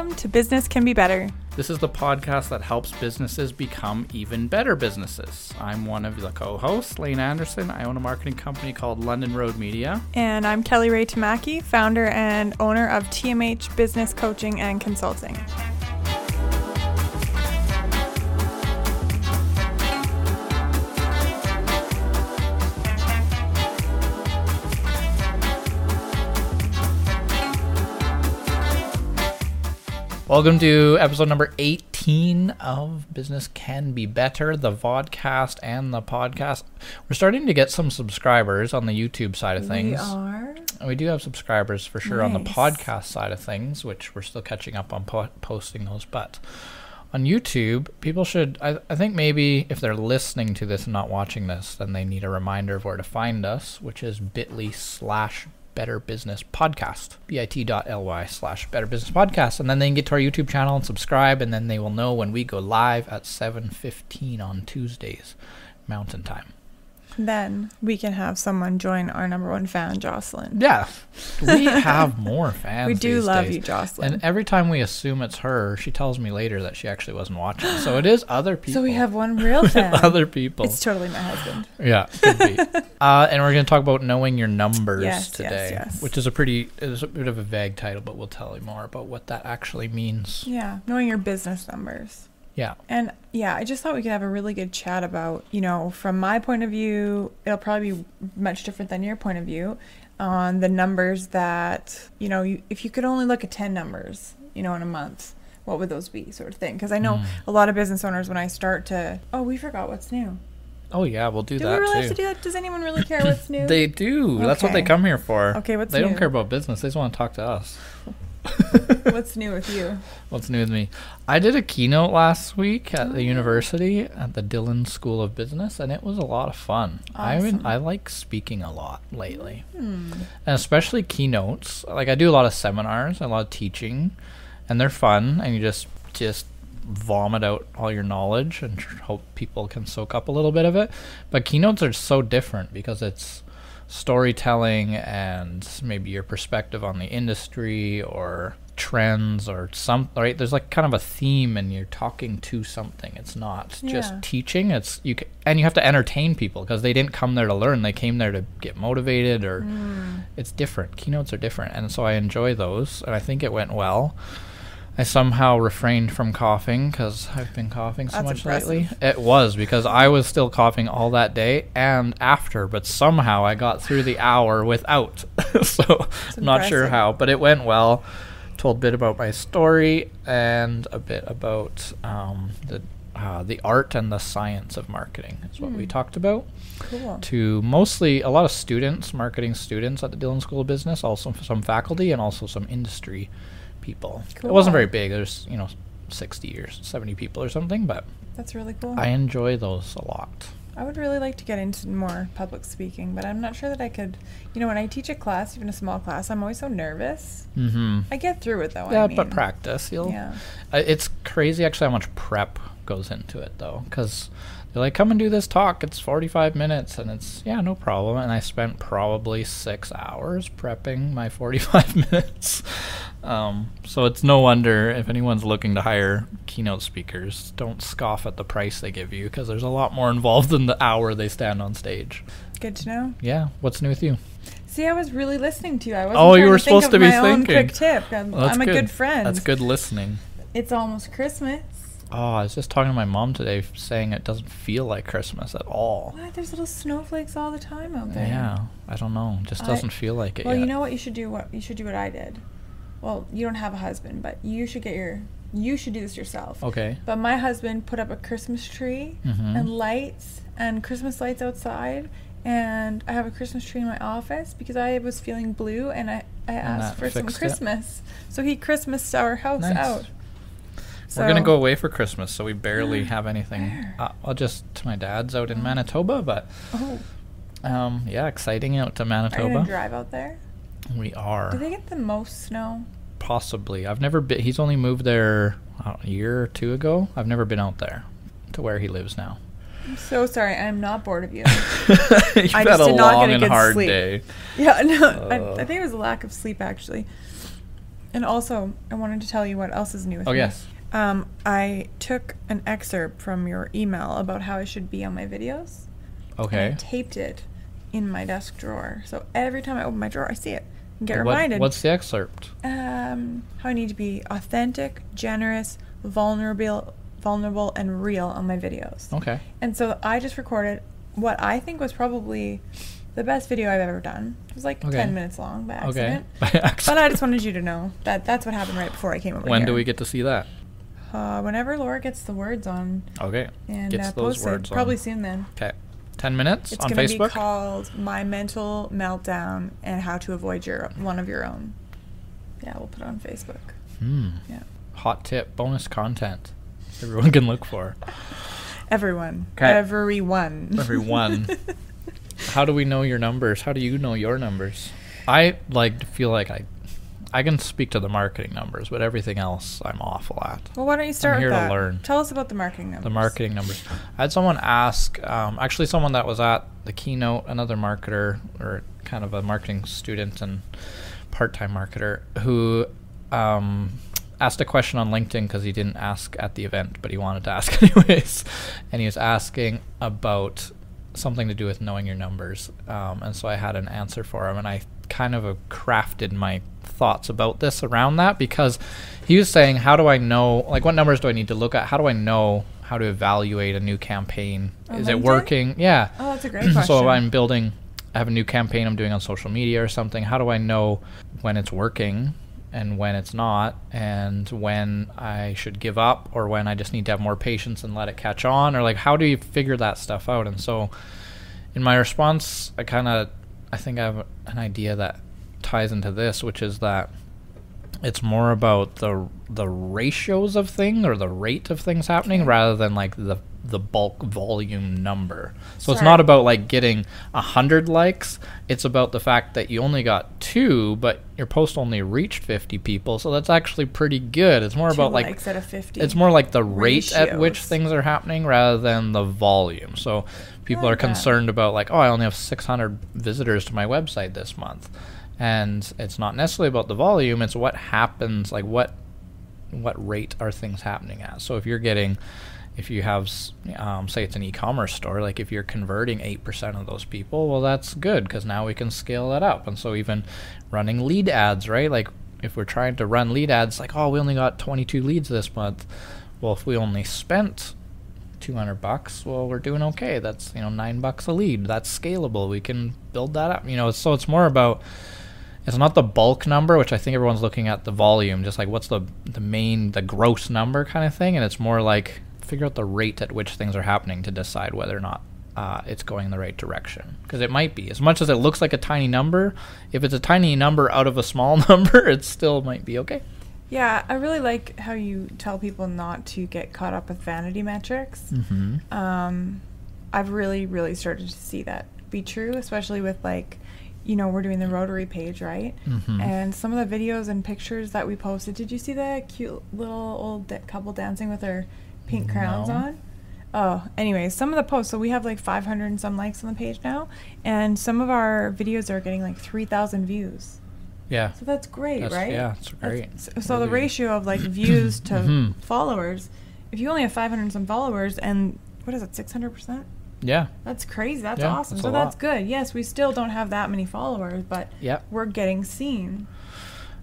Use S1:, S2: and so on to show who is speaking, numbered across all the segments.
S1: Welcome to Business Can Be Better.
S2: This is the podcast that helps businesses become even better businesses. I'm one of the co hosts, Lane Anderson. I own a marketing company called London Road Media.
S1: And I'm Kelly Ray Tamaki, founder and owner of TMH Business Coaching and Consulting.
S2: Welcome to episode number 18 of Business Can Be Better, the vodcast and the podcast. We're starting to get some subscribers on the YouTube side of things.
S1: We are.
S2: We do have subscribers for sure on the podcast side of things, which we're still catching up on po- posting those. But on YouTube, people should, I, I think maybe if they're listening to this and not watching this, then they need a reminder of where to find us, which is bit.ly slash Better Business Podcast, bit.ly slash Better Business Podcast. And then they can get to our YouTube channel and subscribe, and then they will know when we go live at 7.15 on Tuesdays, Mountain Time.
S1: Then we can have someone join our number one fan, Jocelyn.
S2: Yeah, we have more fans.
S1: we do love
S2: days.
S1: you, Jocelyn.
S2: And every time we assume it's her, she tells me later that she actually wasn't watching. So it is other people.
S1: so we have one real fan.
S2: other people.
S1: It's totally my husband.
S2: yeah, could be. uh, and we're going to talk about knowing your numbers
S1: Yes, yes,
S2: today,
S1: yes.
S2: which is a pretty is a bit of a vague title, but we'll tell you more about what that actually means.
S1: Yeah, knowing your business numbers.
S2: Yeah.
S1: And yeah, I just thought we could have a really good chat about, you know, from my point of view, it'll probably be much different than your point of view on the numbers that, you know, you, if you could only look at 10 numbers, you know, in a month, what would those be, sort of thing? Because I know
S2: Mm.
S1: a lot of business owners, when I start to, oh, we forgot what's new.
S2: Oh yeah, we'll do
S1: Do
S2: that Do
S1: we really
S2: too.
S1: have to do that? Does anyone really care what's new?
S2: They do. That's what they come here for.
S1: Okay, what's new?
S2: they don't care about business. They just want to talk to us.
S1: what's new with you?
S2: What's new with me? I did a keynote last week at
S1: Oh,
S2: the university at the Dhillon School of Business, and it was a lot of fun. I
S1: Awesome.
S2: haven't, I like speaking a lot lately,
S1: Hmm.
S2: and especially keynotes. Like I do a lot of seminars, a lot of teaching, and they're fun, and you just just vomit out all your knowledge and hope people can soak up a little bit of it. But keynotes are so different because it's storytelling and maybe your perspective on the industry or trends or some right? There's like kind of a theme and you're talking to something. It's not
S1: Yeah.
S2: just teaching. It's you ca and you have to entertain people because they didn't come there to learn. They came there to get motivated or
S1: Hmm.
S2: it's different. Keynotes are different. And so i enjoy those and i think it went well i somehow refrained from coughing because i've been coughing so
S1: That's
S2: much
S1: impressive.
S2: lately it was because i was still coughing all that day and after but somehow i got through the hour without so i'm not sure how but it went well told a bit about my story and a bit about um, the uh, the art and the science of marketing is what we
S1: Hmm.
S2: talked about
S1: Cool.
S2: to mostly a lot of students, marketing students at the Dhillon School of Business, also some faculty and also some industry people. It wasn't very big. There's, you know, 60 or 70 people or something, but
S1: That's really cool.
S2: I enjoy those a lot.
S1: I would really like to get into more public speaking, but I'm not sure that I could. You know, when I teach a class, even a small class, I'm always so nervous.
S2: Mm-hmm.
S1: I get through it though.
S2: yeah,
S1: I
S2: but practice, you'll
S1: Yeah.
S2: Uh, it's crazy actually how much prep goes into it though because they're like come and do this talk it's 45 minutes and it's yeah no problem and i spent probably six hours prepping my 45 minutes um, so it's no wonder if anyone's looking to hire keynote speakers don't scoff at the price they give you because there's a lot more involved than the hour they stand on stage
S1: Good to know.
S2: yeah what's new with you
S1: See, I was really listening to you. I wasn't
S2: Oh, you were
S1: to
S2: supposed to be
S1: my own
S2: thinking.
S1: quick tip. I'm,
S2: Well,
S1: I'm a good friend.
S2: that's good listening
S1: It's almost Christmas.
S2: Oh i was just talking to my mom today saying it doesn't feel like christmas at all
S1: What? There's little snowflakes all the time out there.
S2: Yeah, I don't know. Just
S1: I-
S2: doesn't feel like it
S1: Well,
S2: yet.
S1: you know what you should do. What you should do what I did. Well, you don't have a husband, but you should get your. You should do this yourself.
S2: Okay.
S1: But my husband put up a Christmas tree
S2: Mhm.
S1: and lights and Christmas lights outside. And I have a Christmas tree in my office because I was feeling blue and I, I asked
S2: that
S1: for some
S2: fixed it?
S1: Christmas. So he Christmased our house
S2: Nice.
S1: out.
S2: We're gonna go away for Christmas, so we barely have anything. Uh, well, just to my dad's out in Manitoba, but
S1: Oh,
S2: um, yeah, exciting out to Manitoba.
S1: are you gonna drive out there?
S2: We are
S1: Do they get the most snow?
S2: possibly. I've never been. He's only moved there uh, a year or two ago. I've never been out there to where he lives now.
S1: I'm so sorry. I'm not bored of you.
S2: You've
S1: I
S2: had
S1: just
S2: a
S1: did not get
S2: long
S1: a
S2: and
S1: good
S2: hard
S1: sleep.
S2: day.
S1: yeah, no, I,
S2: Uh.
S1: I think it was a lack of sleep actually. And also, I wanted to tell you what else is new with
S2: Oh
S1: me.
S2: yes.
S1: Um, I took an excerpt from your email about how I should be on my videos.
S2: Okay.
S1: I taped it in my desk drawer. So every time I open my drawer, I see it and get
S2: What-
S1: reminded.
S2: what's the excerpt?
S1: um, how I need to be authentic, generous, vulnerable, vulnerable, and real on my videos.
S2: Okay.
S1: And so I just recorded what I think was probably the best video I've ever done. It was like
S2: Okay.
S1: 10 minutes long by accident.
S2: Okay.
S1: accident. But I just wanted you to know that that's what happened right before I came over
S2: when
S1: here.
S2: When do we get to see that?
S1: Uh, whenever Laura gets the words on
S2: Okay.
S1: and
S2: Gets
S1: uh,
S2: those words
S1: it, probably soon then.
S2: Okay. Ten minutes
S1: It's
S2: on
S1: going to be called "My Mental Meltdown and How to Avoid Your One of Your Own." Yeah, we'll put it on Facebook.
S2: Hmm.
S1: Yeah,
S2: Hot tip, bonus content. Everyone can look for.
S1: everyone,
S2: 'Kay.
S1: everyone,
S2: Everyone. How do we know your numbers? How do you know your numbers? I like to feel like I, I can speak to the marketing numbers, but everything else I'm awful at.
S1: well, why don't you start
S2: I'm here
S1: with
S2: to learn.
S1: Tell us about the marketing numbers.
S2: The marketing numbers. I had someone ask, um, actually, someone that was at the keynote, another marketer or kind of a marketing student and part-time marketer, who um, asked a question on LinkedIn because he didn't ask at the event, but he wanted to ask anyways, and he was asking about something to do with knowing your numbers, um, and so I had an answer for him, and I kind of crafted my thoughts about this around that because he was saying, how do I know, like, what numbers do I need to look at? How do I know how to evaluate a new campaign?
S1: On
S2: Is it working? Yeah.
S1: Oh, that's a great question.
S2: so if I'm building, I have a new campaign I'm doing on social media or something. How do I know when it's working and when it's not, and when I should give up, or when I just need to have more patience and let it catch on, or like how do you figure that stuff out? And so, in my response, I kind of, I think I have an idea that ties into this, which is that it's more about the the ratios of thing or the rate of things happening rather than like the the bulk volume number. So it's not about like getting a hundred likes. It's about the fact that you only got two, but your post only reached fifty people. So that's actually pretty good. It's more
S1: Two
S2: about like
S1: out of 50.
S2: it's more like the rate at which things are happening rather than the volume. So people
S1: like
S2: are
S1: that.
S2: concerned about like, oh, I only have 600 visitors to my website this month, and it's not necessarily about the volume. It's what happens, like what what rate are things happening at. So if you're getting if you have um, say it's an e-commerce store like if you're converting 8% of those people well that's good because now we can scale that up. And so even running lead ads right? Like if we're trying to run lead ads like oh we only got 22 leads this month. Well if we only spent 200 bucks well we're doing okay. That's you know 9 bucks a lead. That's scalable. We can build that up you know? So it's more about it's not the bulk number, which I think everyone's looking at the volume, just like what's the the main the gross number kind of thing, and it's more like figure out the rate at which things are happening to decide whether or not uh, it's going in the right direction. Because it might be as much as it looks like a tiny number. If it's a tiny number out of a small number, it still might be okay.
S1: yeah, I really like how you tell people not to get caught up with vanity metrics.
S2: Mm-hmm.
S1: um, I've really, really started to see that be true, especially with like, you know, we're doing the Rotary page, right?
S2: Mhm.
S1: And some of the videos and pictures that we posted. Did you see the cute little old da- couple dancing with their pink crowns
S2: No.
S1: on? Oh, anyways, some of the posts. So we have like 500 and some likes on the page now, and some of our videos are getting like 3,000 views.
S2: Yeah.
S1: So that's great,
S2: That's-
S1: right?
S2: yeah, it's
S1: That's-
S2: great.
S1: So, so the ratio of like views to
S2: Mhm.
S1: followers, if you only have 500 and some followers, and what is it, 600 percent?
S2: Yeah.
S1: That's crazy. That's
S2: Yeah,
S1: awesome.
S2: that's
S1: so that's
S2: lot.
S1: good. Yes, we still don't have that many followers, but
S2: Yep.
S1: we're getting seen.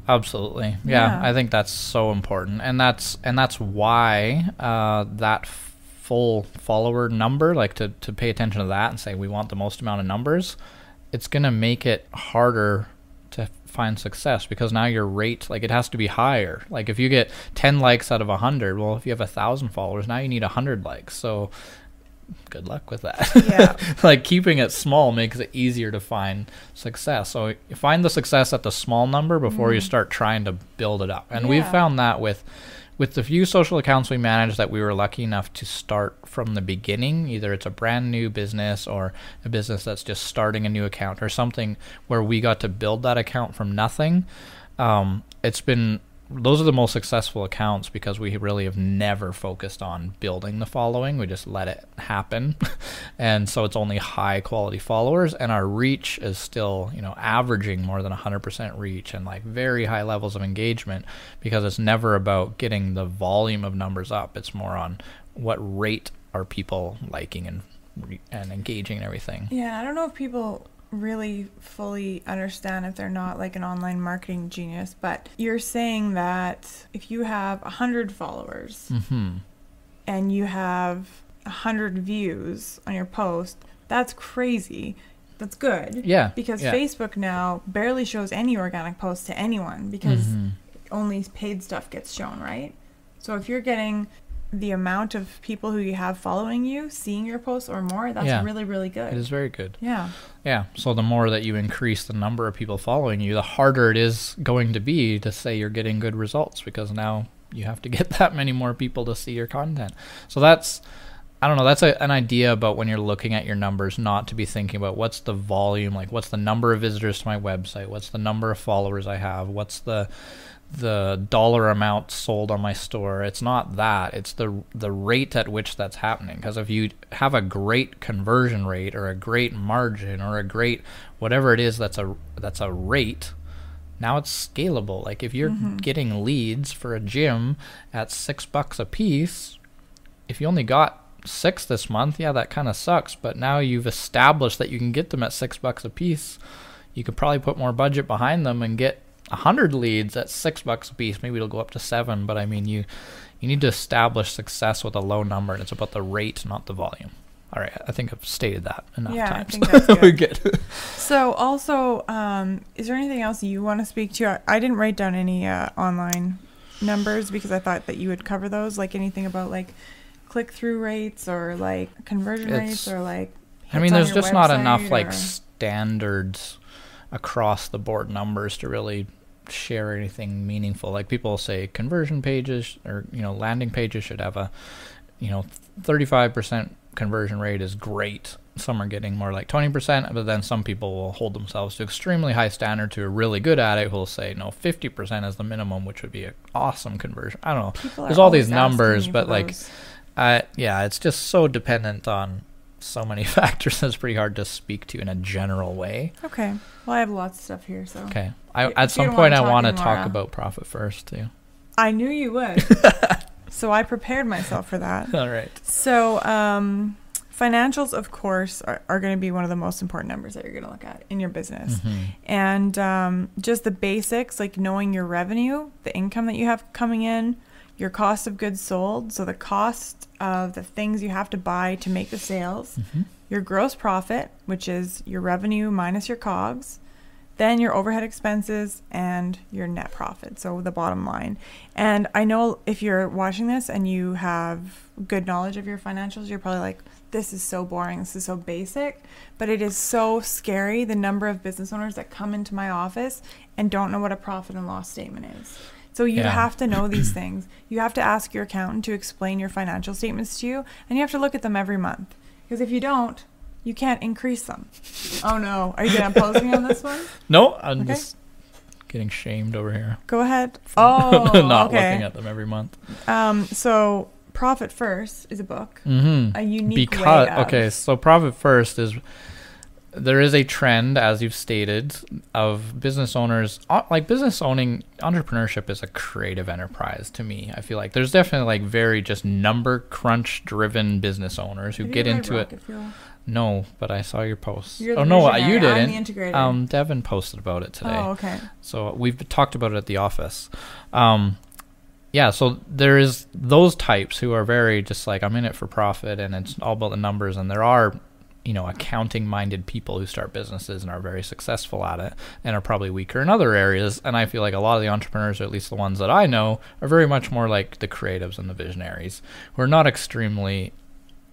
S2: Absolutely. Yeah,
S1: Yeah.
S2: I think that's so important. And that's and that's why uh, that full follower number, like to, to pay attention to that and say we want the most amount of numbers, it's gonna make it harder to find success because now your rate like it has to be higher. Like if you get ten likes out of a hundred, well if you have a thousand followers, now you need a hundred likes. So good luck with that.
S1: Yeah.
S2: like keeping it small makes it easier to find success. So find the success at the small number before you
S1: Mhm.
S2: start trying to build it up. And we've found that with with the few social accounts we manage that we were lucky enough to start from the beginning, either it's a brand new business or a business that's just starting a new account or something where we got to build that account from nothing. Um, it's been those are the most successful accounts because we really have never focused on building the following. We just let it happen. and so it's only high quality followers and our reach is still, you know, averaging more than 100% reach and like very high levels of engagement because it's never about getting the volume of numbers up. It's more on what rate are people liking and and engaging and everything.
S1: Yeah, I don't know if people really fully understand if they're not like an online marketing genius, but you're saying that if you have 100 followers
S2: Mhm.
S1: and you have 100 views on your post, that's crazy. That's good.
S2: Yeah.
S1: Because
S2: yeah.
S1: Facebook now barely shows any organic posts to anyone because
S2: Mhm.
S1: only paid stuff gets shown, right? So if you're getting the amount of people who you have following you seeing your posts or more, that's
S2: Yeah.
S1: really, really good.
S2: It is very good.
S1: Yeah.
S2: Yeah. So the more that you increase the number of people following you, the harder it is going to be to say you're getting good results because now you have to get that many more people to see your content. So that's I don't know, that's a, an idea about when you're looking at your numbers not to be thinking about what's the volume, like what's the number of visitors to my website, what's the number of followers I have, what's the the dollar amount sold on my store. It's not that. It's the the rate at which that's happening. Because if you have a great conversion rate or a great margin or a great whatever it is that's a that's a rate, now it's scalable. Like if you're mm-hmm. getting leads for a gym at six bucks a piece, if you only got six this month, yeah, that kind of sucks. But now you've established that you can get them at six bucks a piece. You could probably put more budget behind them and get a hundred leads at six bucks a piece. Maybe it'll go up to seven, but I mean, you you need to establish success with a low number, and it's about the rate, not the volume. All right, I think I've stated that enough
S1: Yeah, I
S2: times.
S1: think that's
S2: We're
S1: good.
S2: good.
S1: So, also, um, is there anything else you want to speak to? I, I didn't write down any uh, online numbers because I thought that you would cover those. Like anything about like click through rates or like conversion rates or like.
S2: I mean, there's just not enough
S1: website
S2: like standards across the board numbers to really share anything meaningful. Like people say conversion pages or you know landing pages should have a you know 35% conversion rate is great. Some are getting more like 20%, but then some people will hold themselves to extremely high standard to are really good at it who will say no 50% is the minimum, which would be an awesome conversion. I don't know.
S1: People
S2: there's all these numbers, but,
S1: for
S2: like,
S1: those.
S2: Uh, yeah, it's just so dependent on so many factors. It's pretty hard to speak to in a general way.
S1: Okay. Well, I have lots of stuff here, so
S2: Okay. I, at some point, I want to talk about profit first, too.
S1: I knew you would. so I prepared myself for that.
S2: All right.
S1: So, um, financials, of course, are, are going to be one of the most important numbers that you're going to look at in your business.
S2: Mhm.
S1: And um, just the basics, like knowing your revenue, the income that you have coming in, your cost of goods sold, so the cost of the things you have to buy to make the sales,
S2: Mhm.
S1: your gross profit, which is your revenue minus your COGS, then your overhead expenses and your net profit, so the bottom line. And I know if you're watching this and you have good knowledge of your financials, you're probably like, this is so boring, this is so basic. But it is so scary the number of business owners that come into my office and don't know what a profit and loss statement is. So you
S2: Yeah.
S1: have to know these things. You have to ask your accountant to explain your financial statements to you, and you have to look at them every month. Because if you don't, you can't increase them. Oh no. Are you to oppose me on this one?
S2: No, I'm
S1: Okay.
S2: just getting shamed over here.
S1: Go ahead. Oh,
S2: not
S1: okay.
S2: looking at them every month.
S1: Um, so Profit First is a book,
S2: Mm-hmm.
S1: a unique
S2: because
S1: way of.
S2: okay so profit first is there is a trend as you've stated of business owners uh, like business owning entrepreneurship is a creative enterprise to me i feel like there's definitely like very just number crunch driven business owners who
S1: Have
S2: get into it
S1: Fuel?
S2: no but i saw your post oh no
S1: visionary,
S2: you
S1: I'm
S2: didn't
S1: integrator.
S2: um devin posted about it today
S1: Oh, okay.
S2: so we've talked about it at the office. Um, yeah, so there is those types who are very just like I'm in it for profit and it's all about the numbers. And there are, you know, accounting-minded people who start businesses and are very successful at it and are probably weaker in other areas. And I feel like a lot of the entrepreneurs, or at least the ones that I know, are very much more like the creatives and the visionaries who are not extremely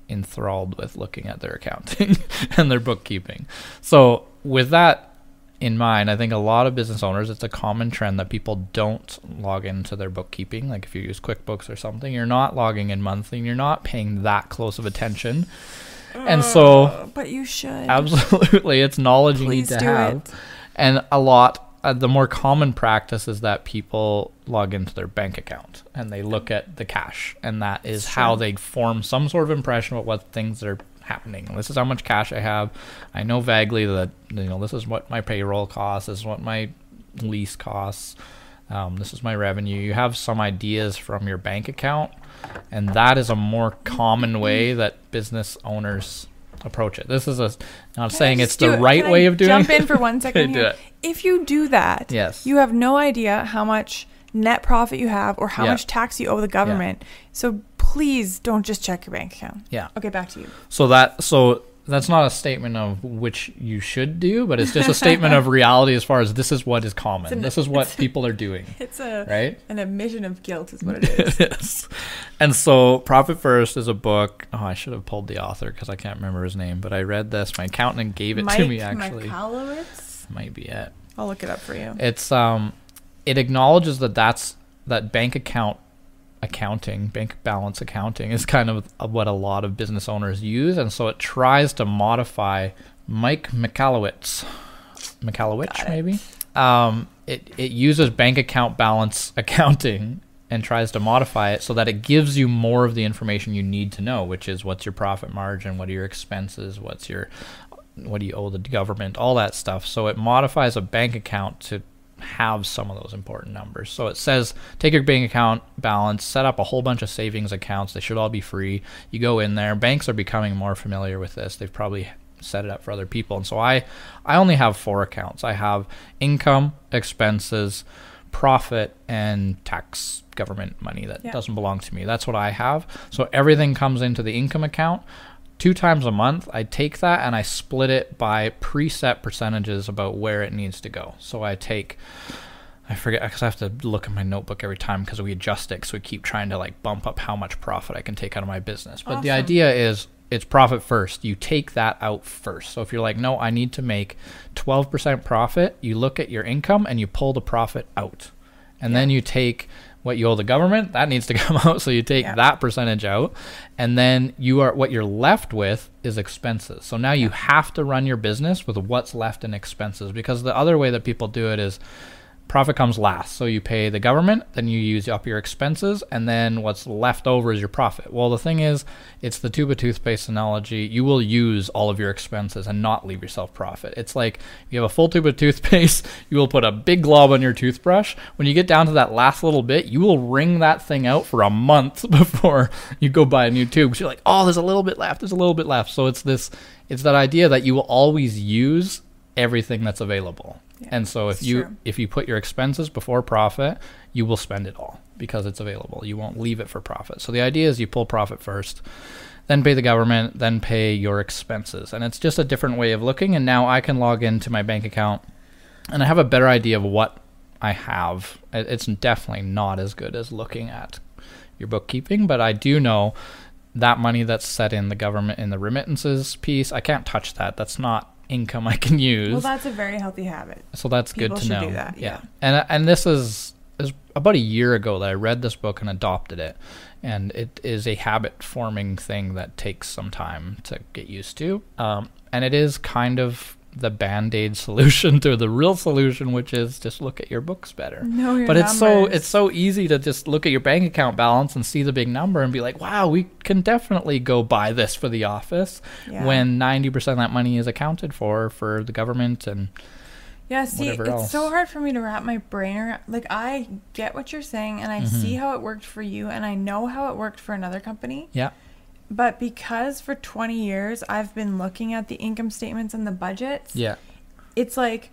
S2: enthralled with looking at their accounting and their bookkeeping. So with that in mind, I think a lot of business owners, it's a common trend that people don't log into their bookkeeping. Like if you use QuickBooks or something, you're not logging in monthly and you're not paying that close of attention. And so,
S1: Uh, but you should.
S2: absolutely, it's knowledge you need to have.
S1: it.
S2: And a lot uh, the more common practice is that people log into their bank account and they look at the cash, and that is
S1: It's
S2: how they form some sort of impression about what things are happening. This is how much cash I have. I know vaguely that you know this is what my payroll costs. This is what my lease costs. Um, this is my revenue. You have some ideas from your bank account, and that is a more common way that business owners approach it. This is a not
S1: Can
S2: saying it's the
S1: it?
S2: right
S1: Can I
S2: way of doing
S1: Jump
S2: it.
S1: in for one second here. If you do that,
S2: Yes.
S1: you have no idea how much net profit you have or how
S2: Yeah.
S1: much tax you owe the government. So please don't just check your bank account.
S2: Yeah.
S1: Okay, back to you.
S2: So that so that's not a statement of which you should do, but it's just a statement of reality as far as this is what is common.
S1: an-
S2: this is what people are doing,
S1: It's a
S2: right?
S1: an admission of guilt, is what it is.
S2: yes. And so Profit First is a book. Oh, I should have pulled the author because I can't remember his name, but I read this. My accountant gave it
S1: Mike
S2: to me actually.
S1: Michalowicz?
S2: Might be it.
S1: I'll look it up for you.
S2: It's um, it acknowledges that that's that bank account accounting, bank balance accounting is kind of what a lot of business owners use, and so it tries to modify Mike Michalowicz
S1: it.
S2: maybe. Um, it it uses bank account balance accounting and tries to modify it so that it gives you more of the information you need to know, which is what's your profit margin, what are your expenses, what's your what do you owe the government, all that stuff. So it modifies a bank account to have some of those important numbers. So it says take your bank account balance, set up a whole bunch of savings accounts. They should all be free. You go in there. Banks are becoming more familiar with this. They've probably set it up for other people. And so I I only have four accounts. I have income, expenses, profit and tax government money that
S1: Yeah.
S2: doesn't belong to me. That's what I have. So everything comes into the income account two times a month i take that and i split it by preset percentages about where it needs to go. So i take i forget because i have to look at my notebook every time because we adjust it so we keep trying to like bump up how much profit i can take out of my business. But the idea is it's profit first. You take that out first. So if you're like no i need to make 12% profit you look at your income and you pull the profit out. And then you take what you owe the government that needs to come out so you take
S1: Yeah.
S2: that percentage out. And then you are what you're left with is expenses. So now you have to run your business with what's left in expenses because the other way that people do it is profit comes last. So you pay the government then you use up your expenses and then what's left over is your profit. Well the thing is it's the tube of toothpaste analogy. You will use all of your expenses and not leave yourself profit. It's like you have a full tube of toothpaste you will put a big glob on your toothbrush. When you get down to that last little bit you will wring that thing out for a month before you go buy a new tube 'Cause you're like oh there's a little bit left there's a little bit left. So it's this it's that idea that you will always use everything that's available
S1: Yeah,
S2: and so if you
S1: true.
S2: if you put your expenses before profit, you will spend it all because it's available. You won't leave it for profit. So the idea is you pull profit first, then pay the government, then pay your expenses. And it's just a different way of looking and now I can log into my bank account and I have a better idea of what I have. It's definitely not as good as looking at your bookkeeping, but I do know that money that's set in the government in the remittances piece, I can't touch that. That's not income I can use.
S1: Well, that's a very healthy habit.
S2: So that's
S1: People
S2: good to know.
S1: do that, yeah.
S2: And and this is is about a year ago that I read this book and adopted it. And it is a habit forming thing that takes some time to get used to. Um, and it is kind of the band aid solution to the real solution, which is just look at your books better.
S1: Your
S2: But it's so it's so easy to just look at your bank account balance and see the big number and be like, wow, we can definitely go buy this for the office
S1: Yeah.
S2: when ninety percent of that money is accounted for for the government and
S1: Yeah, see, it's
S2: else.
S1: so hard for me to wrap my brain around. Like, I get what you're saying, and I
S2: Mm-hmm.
S1: see how it worked for you, and I know how it worked for another company.
S2: yeah.
S1: But because for 20 years I've been looking at the income statements and the budgets,
S2: Yeah.
S1: it's like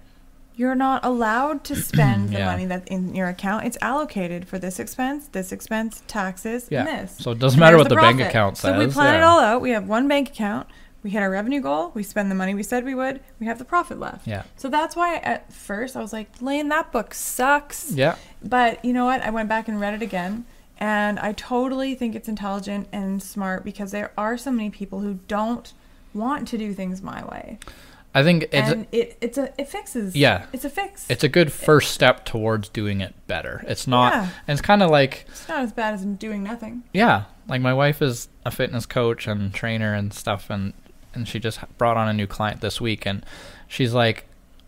S1: you're not allowed to spend the
S2: Yeah.
S1: money that's in your account. It's allocated for this expense, this expense, taxes,
S2: Yeah.
S1: and this.
S2: So it doesn't
S1: And
S2: matter what the,
S1: the
S2: bank account says.
S1: So we plan it all out. We have one bank account. We hit our revenue goal. We spend the money we said we would. We have the profit left.
S2: Yeah.
S1: So that's why at first I was like, Lane, that book sucks.
S2: Yeah.
S1: But you know what? I went back and read it again. And I totally think it's intelligent and smart because there are so many people who don't want to do things my way.
S2: I think it's
S1: and it, it's a it fixes.
S2: Yeah.
S1: It's a fix.
S2: it's a good first step towards doing it better. It's not
S1: Yeah.
S2: and it's kind of like
S1: It's not as bad as doing nothing.
S2: yeah, like my wife is a fitness coach and trainer and stuff and and she just brought on a new client this week and she's like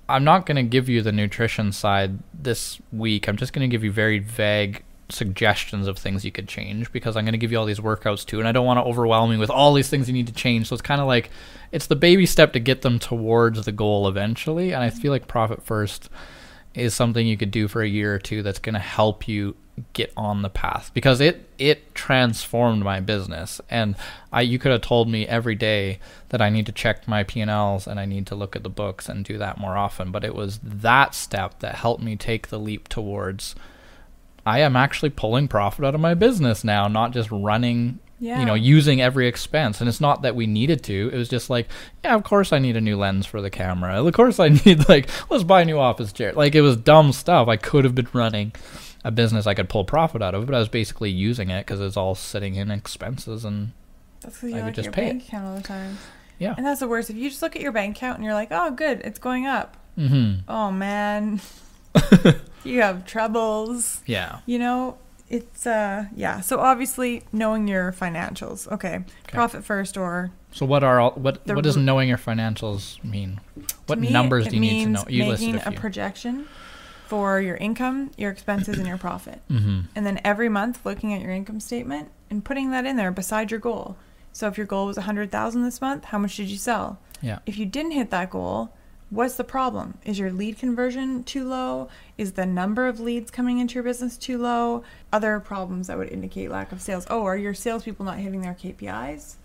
S2: I'm not going to give you the nutrition side this week. I'm just going to give you very vague suggestions of things you could change because I'm going to give you all these workouts too and I don't want to overwhelm you with all these things you need to change. So it's kind of like it's the baby step to get them towards the goal eventually and I feel like profit first is something you could do for a year or two that's going to help you get on the path because it it transformed my business and I you could have told me every day that I need to check my P&Ls and I need to look at the books and do that more often but it was that step that helped me take the leap towards I am actually pulling profit out of my business now not just running
S1: Yeah.
S2: you know using every expense and it's not that we needed to it was just like yeah of course i need a new lens for the camera of course i need like let's buy a new office chair like it was dumb stuff i could have been running a business i could pull profit out of but i was basically using it because it's all sitting in expenses and
S1: That's
S2: I would
S1: look
S2: just
S1: at your
S2: pay it.
S1: bank account all the time.
S2: yeah
S1: And that's the worst. If you just look at your bank account and you're like, oh, good, it's going up.
S2: Mm-hmm.
S1: Oh, man. you have troubles.
S2: yeah
S1: You know, it's, uh, yeah. So obviously, knowing your financials. Okay. Profit first or.
S2: so what are all what
S1: The
S2: what does knowing your financials mean what
S1: me,
S2: numbers do you need to know you listed
S1: making
S2: a few
S1: projection for your income, your expenses, and your profit.
S2: mm-hmm.
S1: And then every month looking at your income statement and putting that in there beside your goal. So if your goal was 100,000 this month, how much did you sell?
S2: yeah
S1: If you didn't hit that goal, what's the problem? Is your lead conversion too low? Is the number of leads coming into your business too low? Other problems that would indicate lack of sales. Oh, are your salespeople not hitting their KPIs?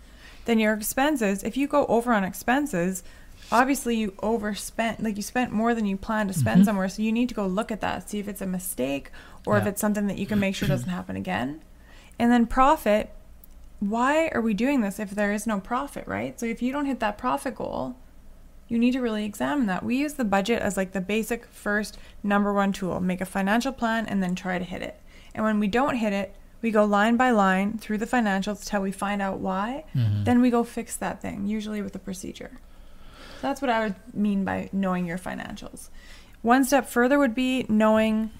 S1: Then your expenses, if you go over on expenses, obviously you overspent, like you spent more than you planned to spend
S2: Mhm.
S1: somewhere. So you need to go look at that, see if it's a mistake or if it's something that you can make sure doesn't happen again. And then profit, why are we doing this if there is no profit, right? So if you don't hit that profit goal, you need to really examine that. We use the budget as like the basic first number one tool. Make a financial plan and then try to hit it. And when we don't hit it, we go line by line through the financials till we find out why.
S2: Mhm.
S1: Then we go fix that thing, usually with a procedure. So that's what I would mean by knowing your financials. One step further would be knowing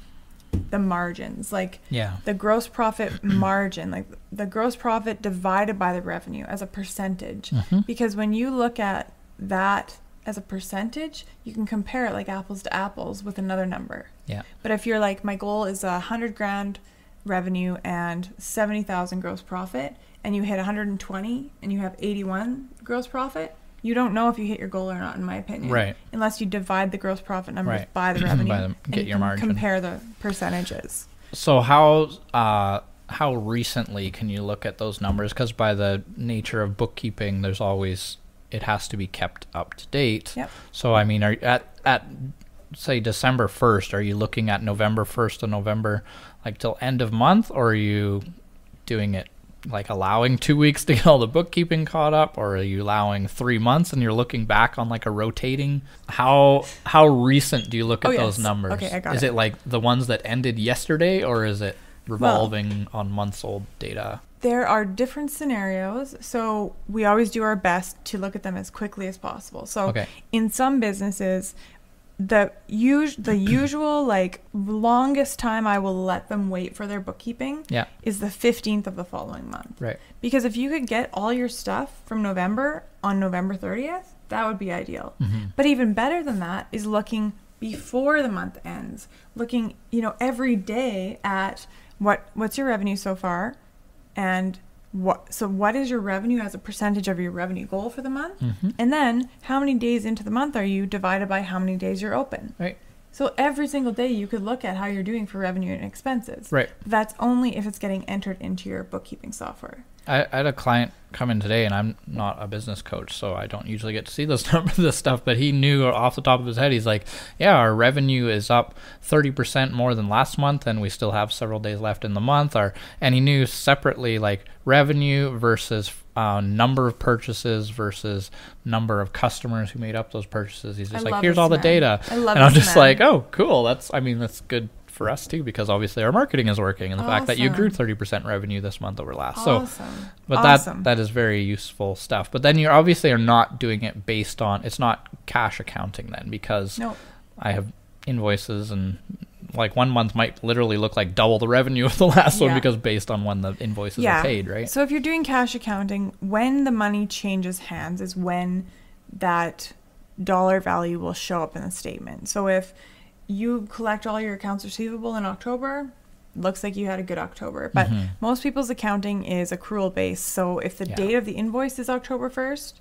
S1: the margins, like
S2: yeah
S1: the gross profit margin, like the gross profit divided by the revenue as a percentage.
S2: Mhm.
S1: Because when you look at that as a percentage, you can compare it like apples to apples with another number.
S2: yeah
S1: But if you're like, my goal is a hundred grand revenue and seventy thousand gross profit, and you hit 120 and you have 81 gross profit, you don't know if you hit your goal or not, in my opinion.
S2: Right.
S1: Unless you divide the gross profit numbers
S2: Right.
S1: by the revenue
S2: By the- get
S1: you
S2: your margin.
S1: compare the percentages.
S2: So how uh, how recently can you look at those numbers? Because by the nature of bookkeeping, there's always it has to be kept up to date.
S1: Yep.
S2: So I mean, are at at say December first? Are you looking at November first to November, like till end of month, or are you doing it like allowing two weeks to get all the bookkeeping caught up, or are you allowing three months and you're looking back on like a rotating? How how recent do you look at
S1: Oh,
S2: those
S1: yes.
S2: numbers?
S1: Okay, I got
S2: is
S1: it.
S2: it like the ones that ended yesterday, or is it revolving on months old data?
S1: There are different scenarios, so we always do our best to look at them as quickly as possible. So
S2: Okay.
S1: in some businesses, the us- the usual like longest time I will let them wait for their bookkeeping
S2: Yeah.
S1: is the 15th of the following month.
S2: Right.
S1: Because if you could get all your stuff from November on November 30th, that would be ideal.
S2: Mhm.
S1: But even better than that is looking before the month ends, looking, you know, every day at what what's your revenue so far and what so what is your revenue as a percentage of your revenue goal for the month?
S2: Mhm.
S1: And then how many days into the month are you divided by how many days you're open?
S2: Right.
S1: So every single day you could look at how you're doing for revenue and expenses.
S2: Right.
S1: That's only if it's getting entered into your bookkeeping software.
S2: I, I had a client come in today, and I'm not a business coach, so I don't usually get to see this number, this stuff. But he knew off the top of his head, he's like, "Yeah, our revenue is up 30% more than last month, and we still have several days left in the month." Or, and he knew separately, like revenue versus uh, number of purchases versus number of customers who made up those purchases. He's
S1: I
S2: just like, "Here's all the data,"
S1: I love
S2: and I'm just
S1: man.
S2: like, "Oh, cool. That's, I mean, that's good." For us too, because obviously our marketing is working, and the fact that you grew thirty percent revenue this month over last. So but
S1: awesome.
S2: that that is very useful stuff. But then you obviously are not doing it based on it's not cash accounting then because
S1: no.
S2: I have invoices and like one month might literally look like double the revenue of the last one because based on when the invoices are paid, right?
S1: So if you're doing cash accounting, when the money changes hands is when that dollar value will show up in the statement. So if you collect all your accounts receivable in October, looks like you had a good October. But
S2: Mhm.
S1: most people's accounting is accrual based. So if the
S2: Yeah.
S1: date of the invoice is October 1st,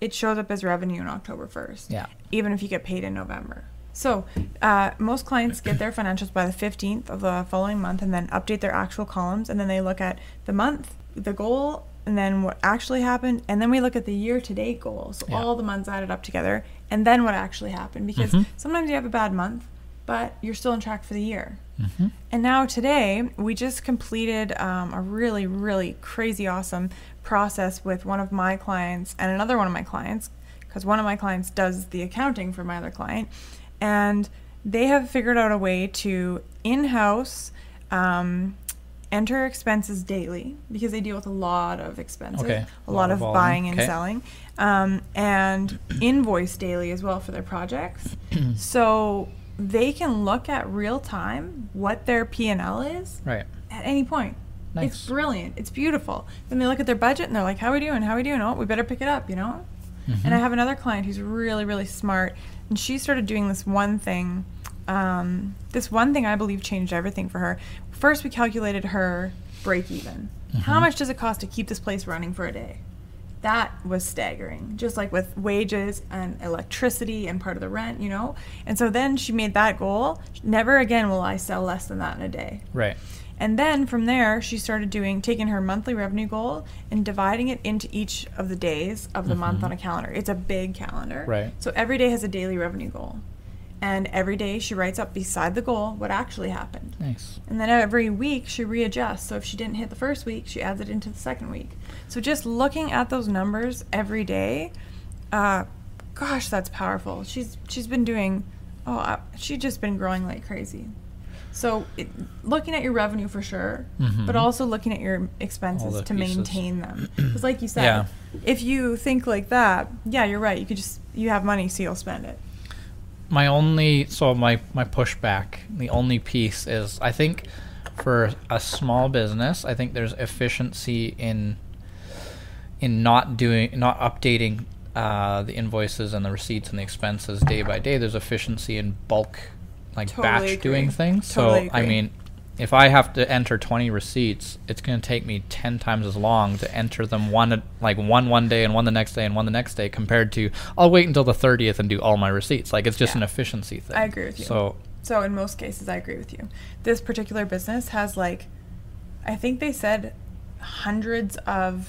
S1: it shows up as revenue on October 1st
S2: Yeah.
S1: even if you get paid in November. So, uh, most clients get their financials by the 15th of the following month and then update their actual columns. And then they look at the month, the goal, and then what actually happened. And then we look at the year to date goal. So,
S2: Yeah.
S1: all the months added up together. And then what actually happened. Because
S2: Mhm.
S1: sometimes you have a bad month, but you're still on track for the year.
S2: hmm
S1: And now today, we just completed um, a really, really crazy awesome process with one of my clients and another one of my clients, because one of my clients does the accounting for my other client. And they have figured out a way to in house um, enter expenses daily because they deal with a lot of expenses,
S2: Okay.
S1: a lot, of
S2: volume.
S1: buying and
S2: Okay.
S1: selling, um, and invoice daily as well for their projects. so they can look at real time what their P&L is
S2: Right.
S1: at any point.
S2: Nice.
S1: It's brilliant. It's beautiful. Then they look at their budget and they're like, "How are we doing? How are we doing? Oh, we better pick it up," you know. And I
S2: Mhm.
S1: have another client who's really, really smart, and she started doing this one thing. Um, this one thing I believe changed everything for her. First, we calculated her break even. How
S2: Mhm.
S1: much does it cost to keep this place running for a day? That was staggering, just like with wages and electricity and part of the rent, you know? And so then she made that goal. Never again will I sell less than that in a day.
S2: Right.
S1: And then from there, she started doing taking her monthly revenue goal and dividing it into each of the days of the month
S2: Mhm.
S1: on a calendar. It's a big calendar.
S2: Right.
S1: So every day has a daily revenue goal. And every day she writes up beside the goal what actually happened.
S2: Nice.
S1: And then every week she readjusts. So if she didn't hit the first week, she adds it into the second week. So just looking at those numbers every day, uh, gosh, that's powerful. She's she's been doing, oh, uh, she's just been growing like crazy. So it, looking at your revenue for sure,
S2: Mhm.
S1: but also looking at your expenses to
S2: pieces.
S1: maintain them. Because like you said,
S2: Yeah.
S1: if you think like that, yeah, you're right. You could just you have money, so you'll spend it.
S2: my only so my my pushback the only piece is i think for a small business i think there's efficiency in in not doing not updating uh, the invoices and the receipts and the expenses day by day there's efficiency in bulk like
S1: Totally
S2: batch
S1: agree.
S2: doing things
S1: Totally
S2: so i mean if i have to enter 20 receipts it's going to take me 10 times as long to enter them one like one one day and one the next day and one the next day compared to i'll wait until the 30th and do all my receipts like it's just
S1: Yeah.
S2: an efficiency thing
S1: I agree with you.
S2: so
S1: So in most cases, I agree with you. This particular business has like, I think they said hundreds of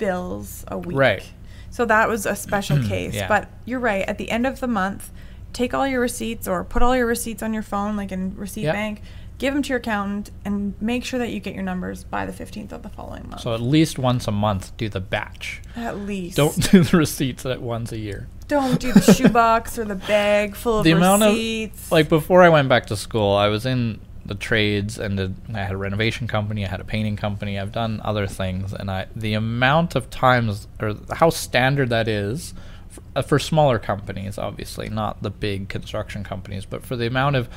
S1: bills a week.
S2: Right.
S1: So that was a special case.
S2: Yeah.
S1: But you're right. At the end of the month, take all your receipts or put all your receipts on your phone, like in Receipt
S2: Yep.
S1: Bank. Give them to your accountant and make sure that you get your numbers by the 15th of the following month.
S2: So at least once a month, do the batch.
S1: at least.
S2: Don't do the receipts at once a year.
S1: Don't do the shoebox or the bag full of
S2: The amount of-
S1: receipts.
S2: Like before I went back to school, I was in the trades and the, I had a renovation company, I had a painting company, I've done other things, and I the amount of times or how standard that is for, uh, for smaller companies, obviously not the big construction companies, but for the amount of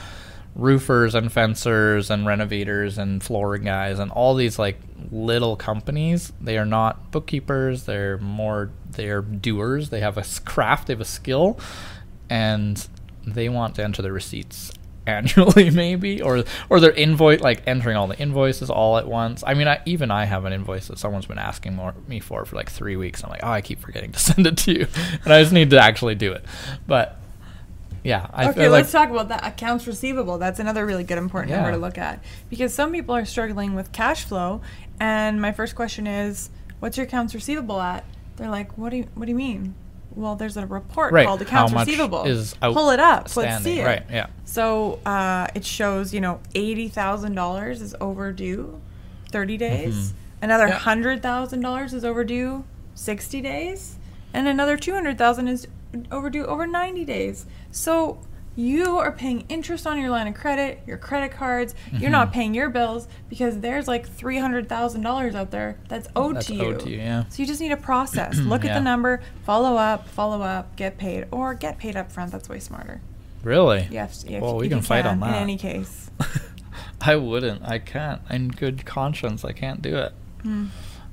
S2: roofers and fencers and renovators and flooring guys and all these like little companies they are not bookkeepers they're more they're doers they have a craft they have a skill and they want to enter their receipts annually maybe or or they're invoice like entering all the invoices all at once i mean I, even i have an invoice that someone's been asking more, me for for like three weeks i'm like oh i keep forgetting to send it to you and i just need to actually do it but yeah i
S1: okay,
S2: feel like
S1: let's talk about that. Accounts receivable. That's another really good important number to look at because some people are struggling with cash flow. And my first question is, what's your accounts receivable at? They're like, what do you, what do you mean? Well, there's a report
S2: Right,
S1: called accounts receivable. Pull it up. Let's see it.
S2: right, yeah.
S1: So uh, it shows, you know, eighty thousand dollars is overdue, thirty days.
S2: Mhm.
S1: Another
S2: Yeah.
S1: hundred thousand dollars is overdue, sixty days, and another two hundred thousand is overdue over ninety days. So you are paying interest on your line of credit, your credit cards. You're not paying your bills because there's like three hundred thousand dollars out there that's owed
S2: That's
S1: to you.
S2: owed to you, yeah.
S1: So you just need a process. Look at the number, follow up, follow up, get paid, or get paid up front. That's way smarter.
S2: really
S1: Yes.
S2: well we can fight on that
S1: In any case.
S2: i wouldn't i can't in good conscience i can't do it
S1: Hmm.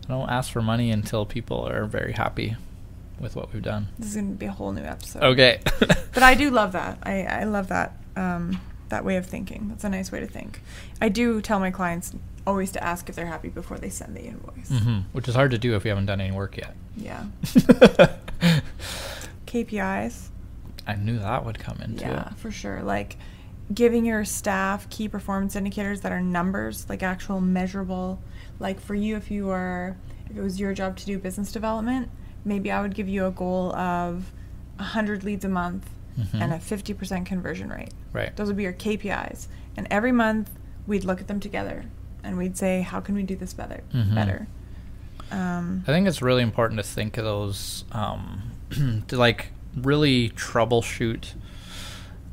S2: i don't ask for money until people are very happy with what we've done.
S1: This is going to be a whole new episode.
S2: Okay.
S1: But I do love that. I, I love that um, that way of thinking. That's a nice way to think. I do tell my clients always to ask if they're happy before they send the invoice.
S2: hmm Which is hard to do if you haven't done any work yet.
S1: Yeah. KPIs.
S2: I knew that would come into
S1: Yeah,
S2: it.
S1: Yeah, for sure. Like giving your staff key performance indicators that are numbers, like actual measurable. Like for you, if you are, if it was your job to do business development, maybe I would give you a goal of 100 leads a month
S2: Mhm.
S1: and a 50% conversion rate.
S2: Right.
S1: Those would be your KPIs. And every month we'd look at them together and we'd say, how can we do this better?
S2: Mhm.
S1: Better. Um,
S2: I think it's really important to think of those, um, to like really troubleshoot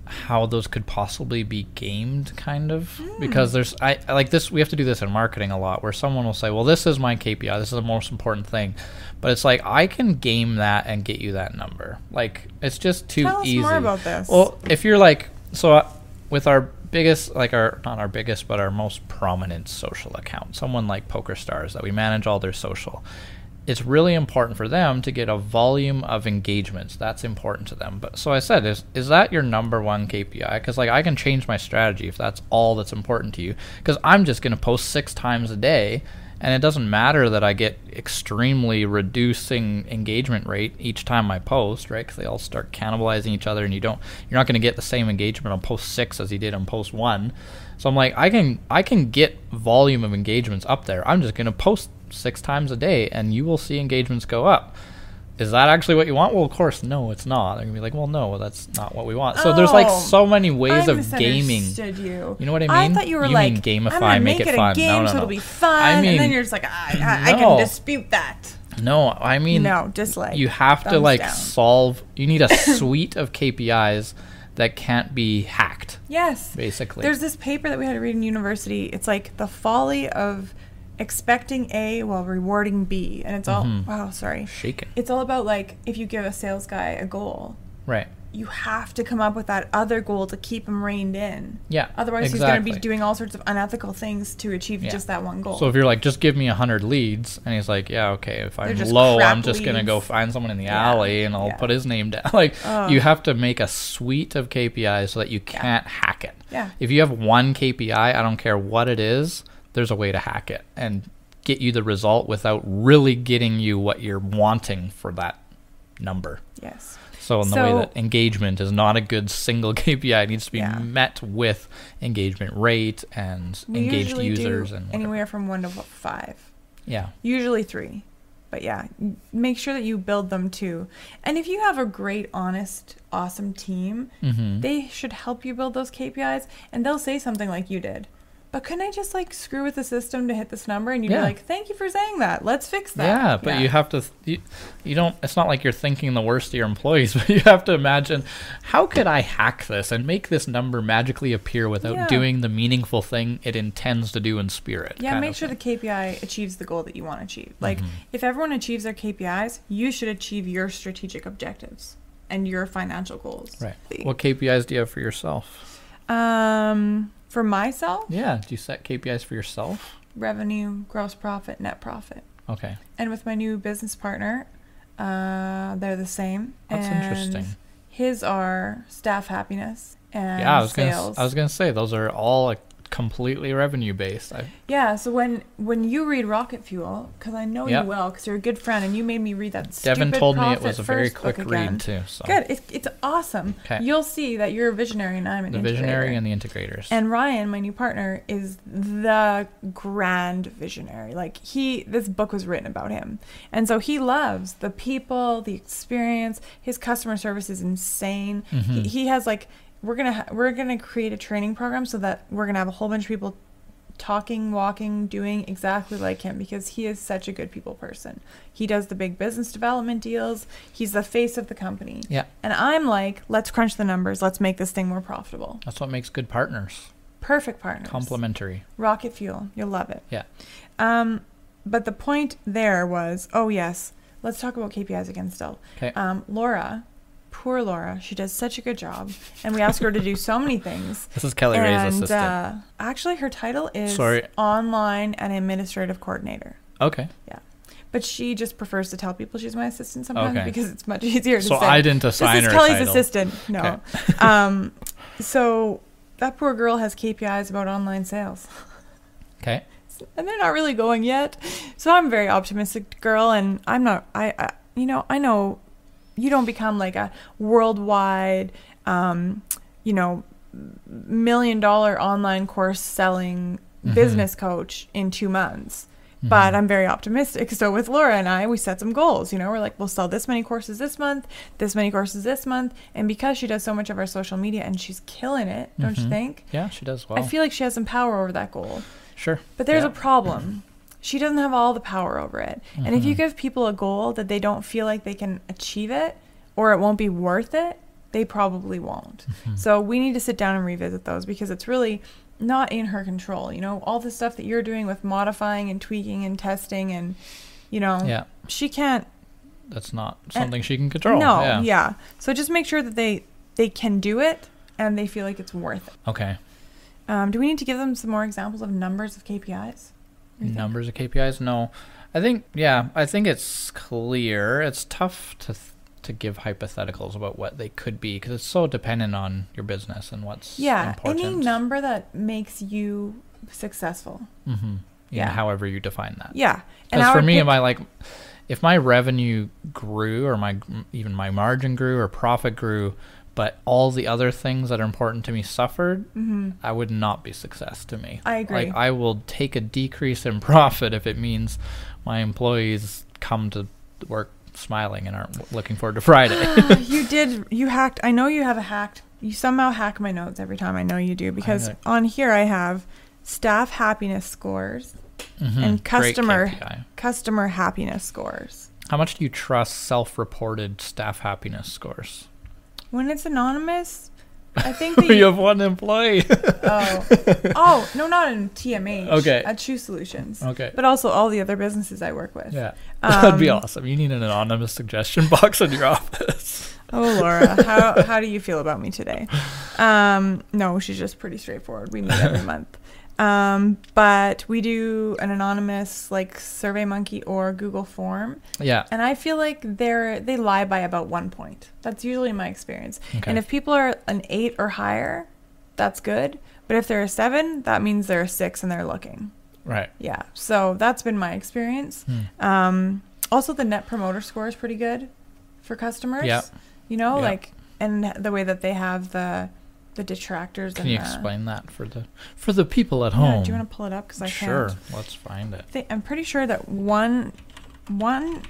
S2: how those could possibly be gamed, kind of. Because there's, I like this, we have to do this in marketing a lot where someone will say, well, this is my KPI, this is the most important thing. But it's like, I can game that and get you that number. Like, it's just too
S1: Tell us
S2: easy.
S1: more about this.
S2: Well, if you're like, so uh, with our biggest, like our, not our biggest, but our most prominent social account, someone like PokerStars that we manage all their social, it's really important for them to get a volume of engagements. That's important to them. But so I said, is is that your number one KPI? Because like I can change my strategy if that's all that's important to you. Because I'm just going to post six times a day, and it doesn't matter that I get extremely reducing engagement rate each time I post, right? Because they all start cannibalizing each other, and you don't, you're not going to get the same engagement on post six as you did on post one. So I'm like, I can I can get volume of engagements up there. I'm just going to post six times a day, and you will see engagements go up. Is that actually what you want? Well, of course, no, it's not. They're gonna be like, well, no, that's not what we want. So there's like
S1: Oh,
S2: so many ways
S1: I
S2: of gaming.
S1: misunderstood You.
S2: You know what I
S1: I
S2: mean?
S1: thought you were
S2: You
S1: like
S2: mean gamify,
S1: I'm gonna
S2: make it
S1: it
S2: fun.
S1: a game
S2: No, no,
S1: so
S2: no.
S1: it'll be fun,
S2: I
S1: and
S2: mean,
S1: then you're just like, I, I, I
S2: no.
S1: can dispute that.
S2: No, I mean,
S1: no, dislike.
S2: you have to
S1: Thumbs
S2: like
S1: down.
S2: solve. You need a suite of KPIs that can't be hacked,
S1: Yes.
S2: basically.
S1: There's this paper that we had to read in university. It's like the folly of expecting A while rewarding B, and it's all
S2: Mhm.
S1: wow, sorry.
S2: shaken,
S1: It's all about like if you give a sales guy a goal,
S2: right?
S1: you have to come up with that other goal to keep him reined in.
S2: Yeah.
S1: Otherwise, he's going to be doing all sorts of unethical things to achieve
S2: Yeah.
S1: just that one goal.
S2: So if you're like, just give me a hundred leads, and he's like, yeah, okay. If I'm low, I'm just gonna go find someone in the
S1: Yeah,
S2: alley and I'll
S1: yeah.
S2: put his name down. Like
S1: Ugh.
S2: you have to make a suite of KPIs so that you can't hack it.
S1: Yeah.
S2: If you have one KPI, I don't care what it is, there's a way to hack it and get you the result without really getting you what you're wanting for that number.
S1: yes.
S2: So in the way that engagement is not a good single KPI, it needs to be
S1: Yeah.
S2: met with engagement rate and
S1: We
S2: engaged users and whatever.
S1: anywhere from one to five.
S2: yeah.
S1: Usually three. But yeah, make sure that you build them too. And if you have a great, honest, awesome team,
S2: Mm-hmm.
S1: they should help you build those KPIs and they'll say something like you did. But couldn't I just like screw with the system to hit this number? And you'd
S2: Yeah.
S1: be like, thank you for saying that. Let's fix that.
S2: Yeah, but you have to. You, you don't. It's not like you're thinking the worst of your employees, but you have to imagine how could I hack this and make this number magically appear without
S1: Yeah.
S2: doing the meaningful thing it intends to do in spirit.
S1: Yeah, make sure
S2: thing.
S1: the KPI achieves the goal that you want to achieve. Like,
S2: Mhm.
S1: if everyone achieves their KPIs, you should achieve your strategic objectives and your financial goals.
S2: Right. What KPIs do you have for yourself?
S1: Um, for myself,
S2: Yeah. Do you set KPIs for yourself?
S1: revenue, gross profit, net profit.
S2: Okay.
S1: And with my new business partner, uh, they're the same.
S2: That's
S1: And
S2: interesting.
S1: His are staff happiness and
S2: yeah, I was gonna.
S1: sales.
S2: s- I was gonna say those are all like completely revenue based. I,
S1: Yeah, so when when you read Rocket Fuel, because I know
S2: Yep.
S1: you well, because you're a good friend, and you made me read that.
S2: Devin
S1: stupid
S2: told me it was a very quick read too. So
S1: Good, it's, it's awesome. You'll see that you're a visionary and I'm an
S2: the visionary
S1: integrator.
S2: and the integrators.
S1: And Ryan, my new partner, is the grand visionary. Like he, this book was written about him, and so he loves the people, the experience. His customer service is insane. He,
S2: Mhm.
S1: he has like we're gonna ha- we're gonna create a training program so that we're gonna have a whole bunch of people talking, walking, doing exactly like him because he is such a good people person. He does the big business development deals. He's the face of the company.
S2: yeah,
S1: And I'm like, let's crunch the numbers. Let's make this thing more profitable.
S2: that's what makes good partners.
S1: Perfect partners.
S2: Complementary.
S1: Rocket fuel. You'll love it.
S2: Yeah.
S1: Um, but the point there was, oh yes, let's talk about KPIs again still.
S2: Okay.
S1: Um, Laura, poor Laura, she does such a good job, and we ask her to do so many things.
S2: This is Kelly Ray's
S1: and
S2: assistant.
S1: uh, actually, her title is
S2: Sorry.
S1: online and administrative coordinator.
S2: okay.
S1: Yeah. but she just prefers to tell people she's my assistant sometimes
S2: Okay.
S1: because it's much easier to
S2: So
S1: say.
S2: I didn't
S1: this
S2: assign
S1: is
S2: her
S1: Kelly's
S2: title.
S1: assistant. No. Okay. um, so that poor girl has KPIs about online sales.
S2: Okay.
S1: and they're not really going yet. So I'm a very optimistic girl, and I'm not. I, I you know, I know you don't become like a worldwide, um, you know, million dollar online course selling
S2: Mhm.
S1: business coach in two months. But
S2: Mhm.
S1: I'm very optimistic. So with Laura and I, we set some goals. You know, we're like, we'll sell this many courses this month, this many courses this month. And because she does so much of our social media and she's killing it, don't you
S2: Mhm.
S1: think?
S2: Yeah, she does well.
S1: I feel like she has some power over that goal.
S2: sure.
S1: But there's
S2: Yeah.
S1: a problem. She doesn't have all the power over it. And if you
S2: Mhm.
S1: give people a goal that they don't feel like they can achieve it or it won't be worth it, they probably won't.
S2: Mhm.
S1: So we need to sit down and revisit those because it's really not in her control. You know, all the stuff that you're doing with modifying and tweaking and testing and, you know,
S2: yeah,
S1: she can't.
S2: that's not something she can control.
S1: no,
S2: yeah.
S1: yeah. So just make sure that they they can do it and they feel like it's worth it.
S2: Okay.
S1: Um, do we need to give them some more examples of numbers of KPIs?
S2: Numbers of KPIs? No. I think yeah, I think it's clear. It's tough to th- to give hypotheticals about what they could be because it's so dependent on your business and what's
S1: Yeah,
S2: important.
S1: any number that makes you successful.
S2: Mm-hmm. Yeah,
S1: Yeah.
S2: however you define that.
S1: Yeah,
S2: Because for me,
S1: pick-
S2: am I like, if my revenue grew or my even my margin grew or profit grew, but all the other things that are important to me suffered,
S1: Mhm.
S2: I would not be success to me.
S1: I agree.
S2: Like I will take a decrease in profit if it means my employees come to work smiling and aren't looking forward to Friday.
S1: you did. You hacked. I know you have a hacked. You somehow hack my notes every time. I know you do because on here I have staff happiness scores,
S2: Mhm.
S1: And customer- customer happiness scores.
S2: How much do you trust self-reported staff happiness scores?
S1: When it's anonymous, I think that
S2: you have one employee.
S1: oh oh no, not in TMH.
S2: Okay.
S1: at Shoe Solutions,
S2: okay.
S1: but also all the other businesses I work with.
S2: Yeah. That'd be
S1: Um,
S2: awesome. You need an anonymous suggestion box in your office.
S1: Oh, Laura, how how do you feel about me today? Um, no, she's just pretty straightforward. We meet every month. Um, but we do an anonymous like Survey Monkey or Google form,
S2: Yeah.
S1: and I feel like they're they lie by about one point. That's usually my experience.
S2: Okay.
S1: And if people are an eight or higher, that's good. But if they're a seven, that means they're a six and they're looking.
S2: right.
S1: Yeah. So that's been my experience.
S2: Hmm.
S1: Um, also, the Net Promoter Score is pretty good for customers.
S2: Yeah.
S1: You know,
S2: Yeah.
S1: like, and the way that they have the the detractors.
S2: Can you
S1: the,
S2: explain that for the for the people at
S1: Yeah,
S2: home?
S1: do you want to pull it up? Because I
S2: sure.
S1: can't.
S2: Let's find it.
S1: I'm pretty sure that one, one,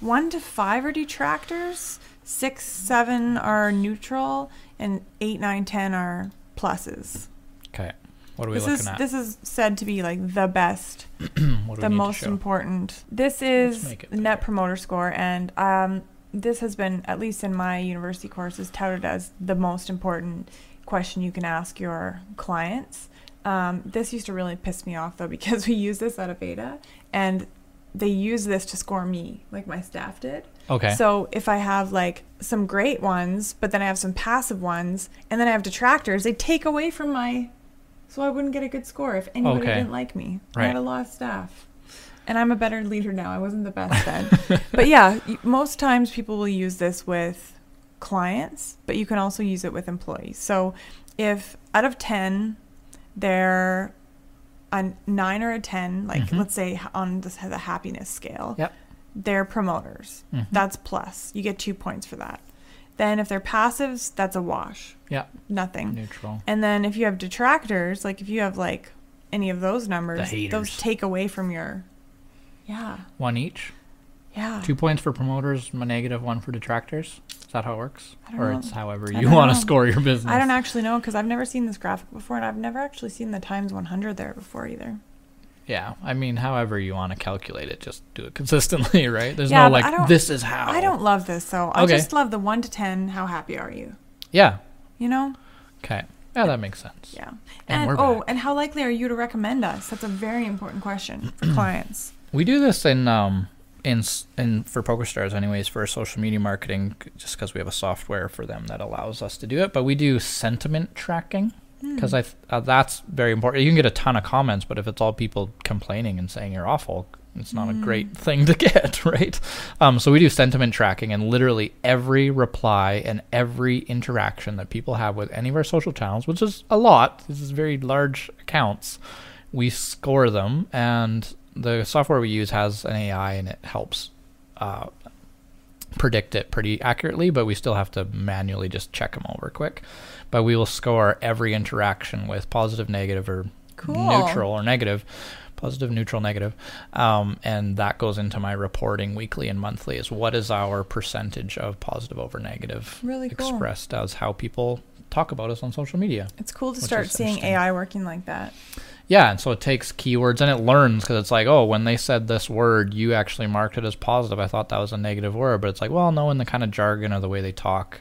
S1: one to five are detractors. Six, seven are neutral, and eight, nine, ten are pluses.
S2: Okay. What are we
S1: This
S2: looking
S1: is
S2: at?
S1: this is said to be like the best
S2: what do we
S1: the most important. This is Net. Promoter Score, and um, this has been, at least in my university courses, touted as the most important question you can ask your clients. Um, this used to really piss me off though because we use this at ATB, and they use this to score me, like my staff did.
S2: Okay.
S1: So if I have like some great ones, but then I have some passive ones, and then I have detractors, they take away from my. So I wouldn't get a good score if anybody
S2: Okay.
S1: didn't like me. Right. I had a lot of staff, and I'm a better leader now. I wasn't the best then, but yeah, most times people will use this with clients, but you can also use it with employees. So if out of ten, they're a nine or a ten, like
S2: Mhm.
S1: let's say on the, the happiness scale,
S2: Yep.
S1: they're promoters.
S2: Mhm.
S1: That's plus. You get two points for that. Then if they're passives, that's a wash.
S2: Yeah.
S1: Nothing.
S2: neutral.
S1: And then if you have detractors, like if you have like any of those numbers, those take away from your Yeah.
S2: One each.
S1: Yeah.
S2: Two points for promoters, a negative one for detractors. Is that how it works?
S1: I don't
S2: Or
S1: know.
S2: it's however you want to score your business.
S1: I don't actually know because I've never seen this graphic before and I've never actually seen the times 100 there before either.
S2: Yeah, I mean, however you want to calculate it, just do it consistently, right? There's
S1: Yeah,
S2: no like this is how.
S1: I don't love this though. I
S2: Okay.
S1: just love the 1 to 10 how happy are you?
S2: Yeah.
S1: You know?
S2: Okay. Yeah, that makes sense.
S1: Yeah.
S2: And
S1: And,
S2: we're
S1: oh, and how likely are you to recommend us? That's a very important question for clients.
S2: We do this in um in in for PokerStars anyways for social media marketing, just because we have a software for them that allows us to do it. But we do sentiment tracking because I th- uh, that's very important. You can get a ton of comments, but if it's all people complaining and saying you're awful, It's not a great thing to get, right? Um, so we do sentiment tracking, and literally every reply and every interaction that people have with any of our social channels, which is a lot, this is very large accounts, we score them, and the software we use has an AI, and it helps uh, predict it pretty accurately, but we still have to manually just check them over quick. But we will score every interaction with positive, negative, or
S1: Cool.
S2: neutral or negative, positive, neutral, negative, um, and that goes into my reporting weekly and monthly. Is what is our percentage of positive over negative
S1: Really cool.
S2: expressed as how people talk about us on social media.
S1: It's cool to start seeing. AI working like that.
S2: Yeah, and so it takes keywords and it learns because it's like, oh, when they said this word, you actually marked it as positive. I thought that was a negative word, but it's like, well, no, in the kind of jargon or the way they talk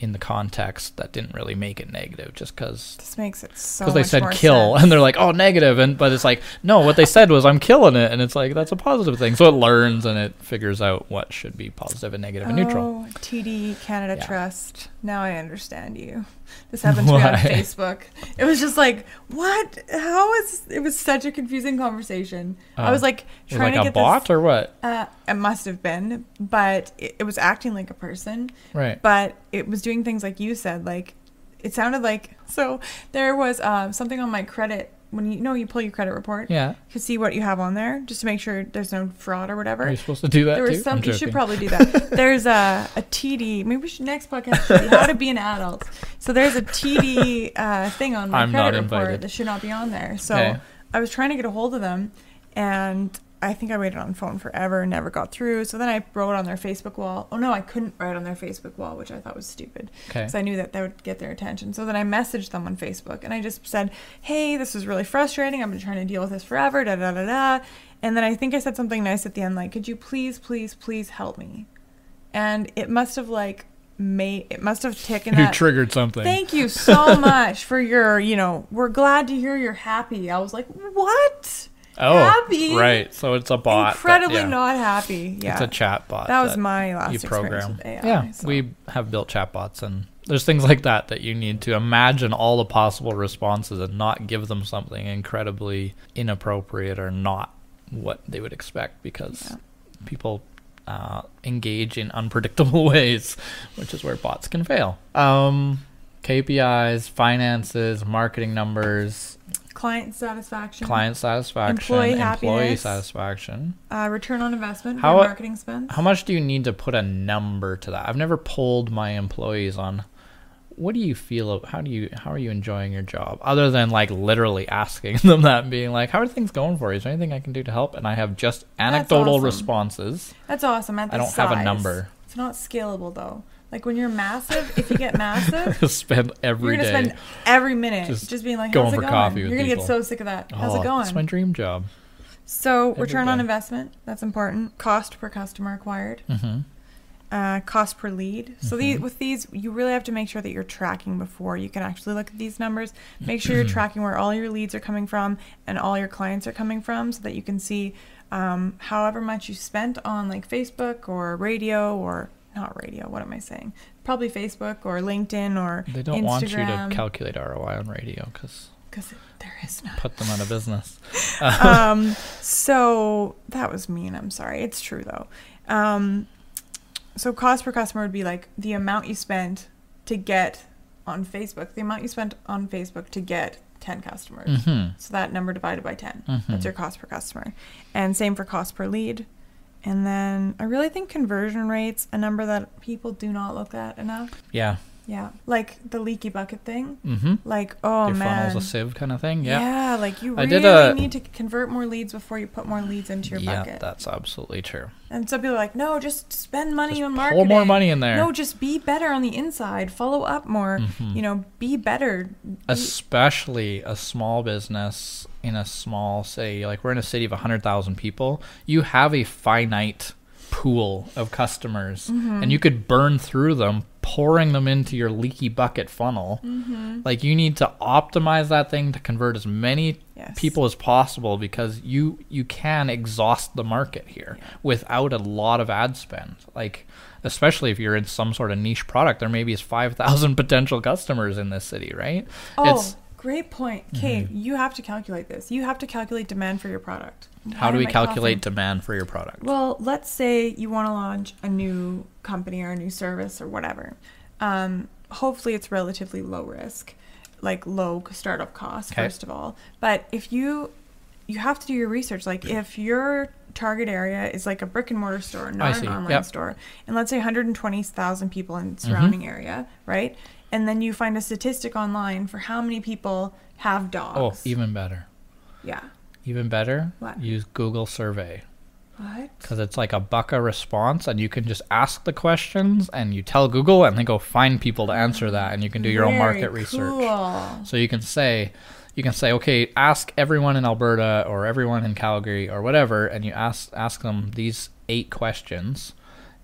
S2: in the context, that didn't really make it negative just because
S1: This makes it so
S2: because they said kill
S1: sense.
S2: and they're like oh negative and but it's like no what they said was i'm killing it and it's like that's a positive thing so it learns and it figures out what should be positive and negative and neutral
S1: Oh, TD Canada
S2: Yeah.
S1: Trust. Now I understand you. This happened to me on Facebook. It was just like, what? How is? It was such a confusing conversation. I
S2: Oh.
S1: was like
S2: Was
S1: trying
S2: like
S1: to
S2: a
S1: get
S2: bot
S1: this.
S2: or what
S1: Uh, it must have been, but it, it was acting like a person.
S2: right
S1: But it was doing things like you said. Like it sounded like so. There was um, something on my credit when you, you know you pull your credit report
S2: yeah
S1: to see what you have on there, just to make sure there's no fraud or whatever
S2: You're you supposed to do that
S1: there
S2: too
S1: was some.
S2: I'm
S1: You should probably do that. There's a a TD. Maybe we should next podcast should be how to be an adult. So there's a TD uh, thing on my
S2: I'm
S1: credit report that should not be on there. So
S2: Okay.
S1: I was trying to get a hold of them, and I think I waited on the phone forever never got through. So then I wrote on their Facebook wall. Oh no, I couldn't write on their Facebook wall, which I thought was stupid
S2: okay
S1: because I knew that that would get their attention. So then I messaged them on Facebook and I just said, "Hey, this is really frustrating. I've been trying to deal with this forever." Da da da da. And then I think I said something nice at the end, like, "Could you please, please, please help me?" And it must have like made it must have taken
S2: you triggered something
S1: Thank you so much for your, you know, we're glad to hear you're happy. I was like, what?
S2: Oh
S1: happy.
S2: right so it's a bot that-
S1: Incredibly
S2: yeah.
S1: not happy. Yeah.
S2: it's a chat bot
S1: that was my last
S2: you program
S1: AI.
S2: yeah
S1: so.
S2: we have built chatbots and there's things like that that you need to imagine all the possible responses and not give them something incredibly inappropriate or not what they would expect because
S1: Yeah.
S2: people uh, engage in unpredictable ways which is where bots can fail um, kpis finances marketing numbers
S1: client satisfaction,
S2: client satisfaction
S1: Employee
S2: employee satisfaction
S1: uh, return on investment
S2: How-
S1: for marketing spend.
S2: how much do you need to put a number to that? I've never polled my employees on what do you feel how do you how are you enjoying your job other than like literally asking them that and being like how are things going for you is there anything i can do to help and i have just anecdotal
S1: awesome.
S2: responses
S1: That's awesome.
S2: I don't have a
S1: size.
S2: number.
S1: It's not scalable though. Like when you're massive, if you get massive,
S2: spend
S1: you're gonna
S2: day
S1: spend every minute
S2: Just
S1: just, being like,
S2: going
S1: "How's it
S2: for
S1: going?"
S2: coffee with
S1: you're gonna
S2: people.
S1: get so sick of that. How's
S2: oh,
S1: it going?
S2: it's my dream job
S1: so
S2: every
S1: return on
S2: day.
S1: investment. That's important. Cost per customer acquired.
S2: hmm
S1: Uh, cost per lead. So these with these, you really have to make sure that you're tracking before you can actually look at these numbers. Make sure you're tracking where all your leads are coming from and all your clients are coming from, so that you can see um, however much you spent on like Facebook or radio or not radio. What am I saying? Probably Facebook or LinkedIn or
S2: they don't
S1: Instagram.
S2: want you to calculate roi on radio because
S1: because there is no.
S2: put them out of business
S1: um, so that was mean. I'm sorry. It's true though. Um, so cost per customer would be like the amount you spent to get on Facebook, the amount you spent on Facebook to get 10 customers.
S2: hmm
S1: So that number divided by 10.
S2: Mhm.
S1: That's your cost per customer. And same for cost per lead. And then I really think conversion rates, a number that people do not look at enough.
S2: yeah
S1: Yeah. Like the leaky bucket thing.
S2: hmm
S1: Like, oh
S2: your
S1: man.
S2: funnel's a sieve kind of thing
S1: yeah.
S2: yeah
S1: like you
S2: I
S1: really
S2: a-
S1: need to convert more leads before you put more leads into your
S2: yeah
S1: bucket.
S2: that's absolutely true
S1: And some people are like, no, just spend money
S2: Just
S1: on marketing.
S2: more money in there.
S1: No, just be better on the inside. Follow up more.
S2: Mhm.
S1: You know, be better. Be-
S2: especially a small business in a small city like we're in a city of 100000 people you have a finite pool of customers
S1: Mm-hmm.
S2: and you could burn through them pouring them into your leaky bucket funnel
S1: Mm-hmm.
S2: like you need to optimize that thing to convert as many
S1: Yes.
S2: people as possible because you you can exhaust the market here
S1: Yeah.
S2: without a lot of ad spend like especially if you're in some sort of niche product there maybe is 5000 potential customers in this city right
S1: oh,
S2: it's
S1: Great point.
S2: Mm-hmm.
S1: Kate, you have to calculate this. You have to calculate demand for your product.
S2: How
S1: Why
S2: do we calculate
S1: coughing?
S2: demand for your product?
S1: Well, let's say you want to launch a new company or a new service or whatever. Um, hopefully, it's relatively low risk, like low startup cost,
S2: Okay.
S1: first of all. But if you you have to do your research. Like if your target area is like a brick and mortar store, not an online
S2: Yep.
S1: store, and let's say 120,000 people in the
S2: Mm-hmm.
S1: surrounding area, right? And then you find a statistic online for how many people have dogs.
S2: oh, even better.
S1: yeah.
S2: Even better,
S1: What?
S2: use Google Survey.
S1: What?
S2: because it's like a buck a response and you can just ask the questions and you tell google and they go find people to answer that and you can do your own
S1: Very
S2: market research so you can say you can say okay ask everyone in alberta or everyone in calgary or whatever and you ask ask them these eight questions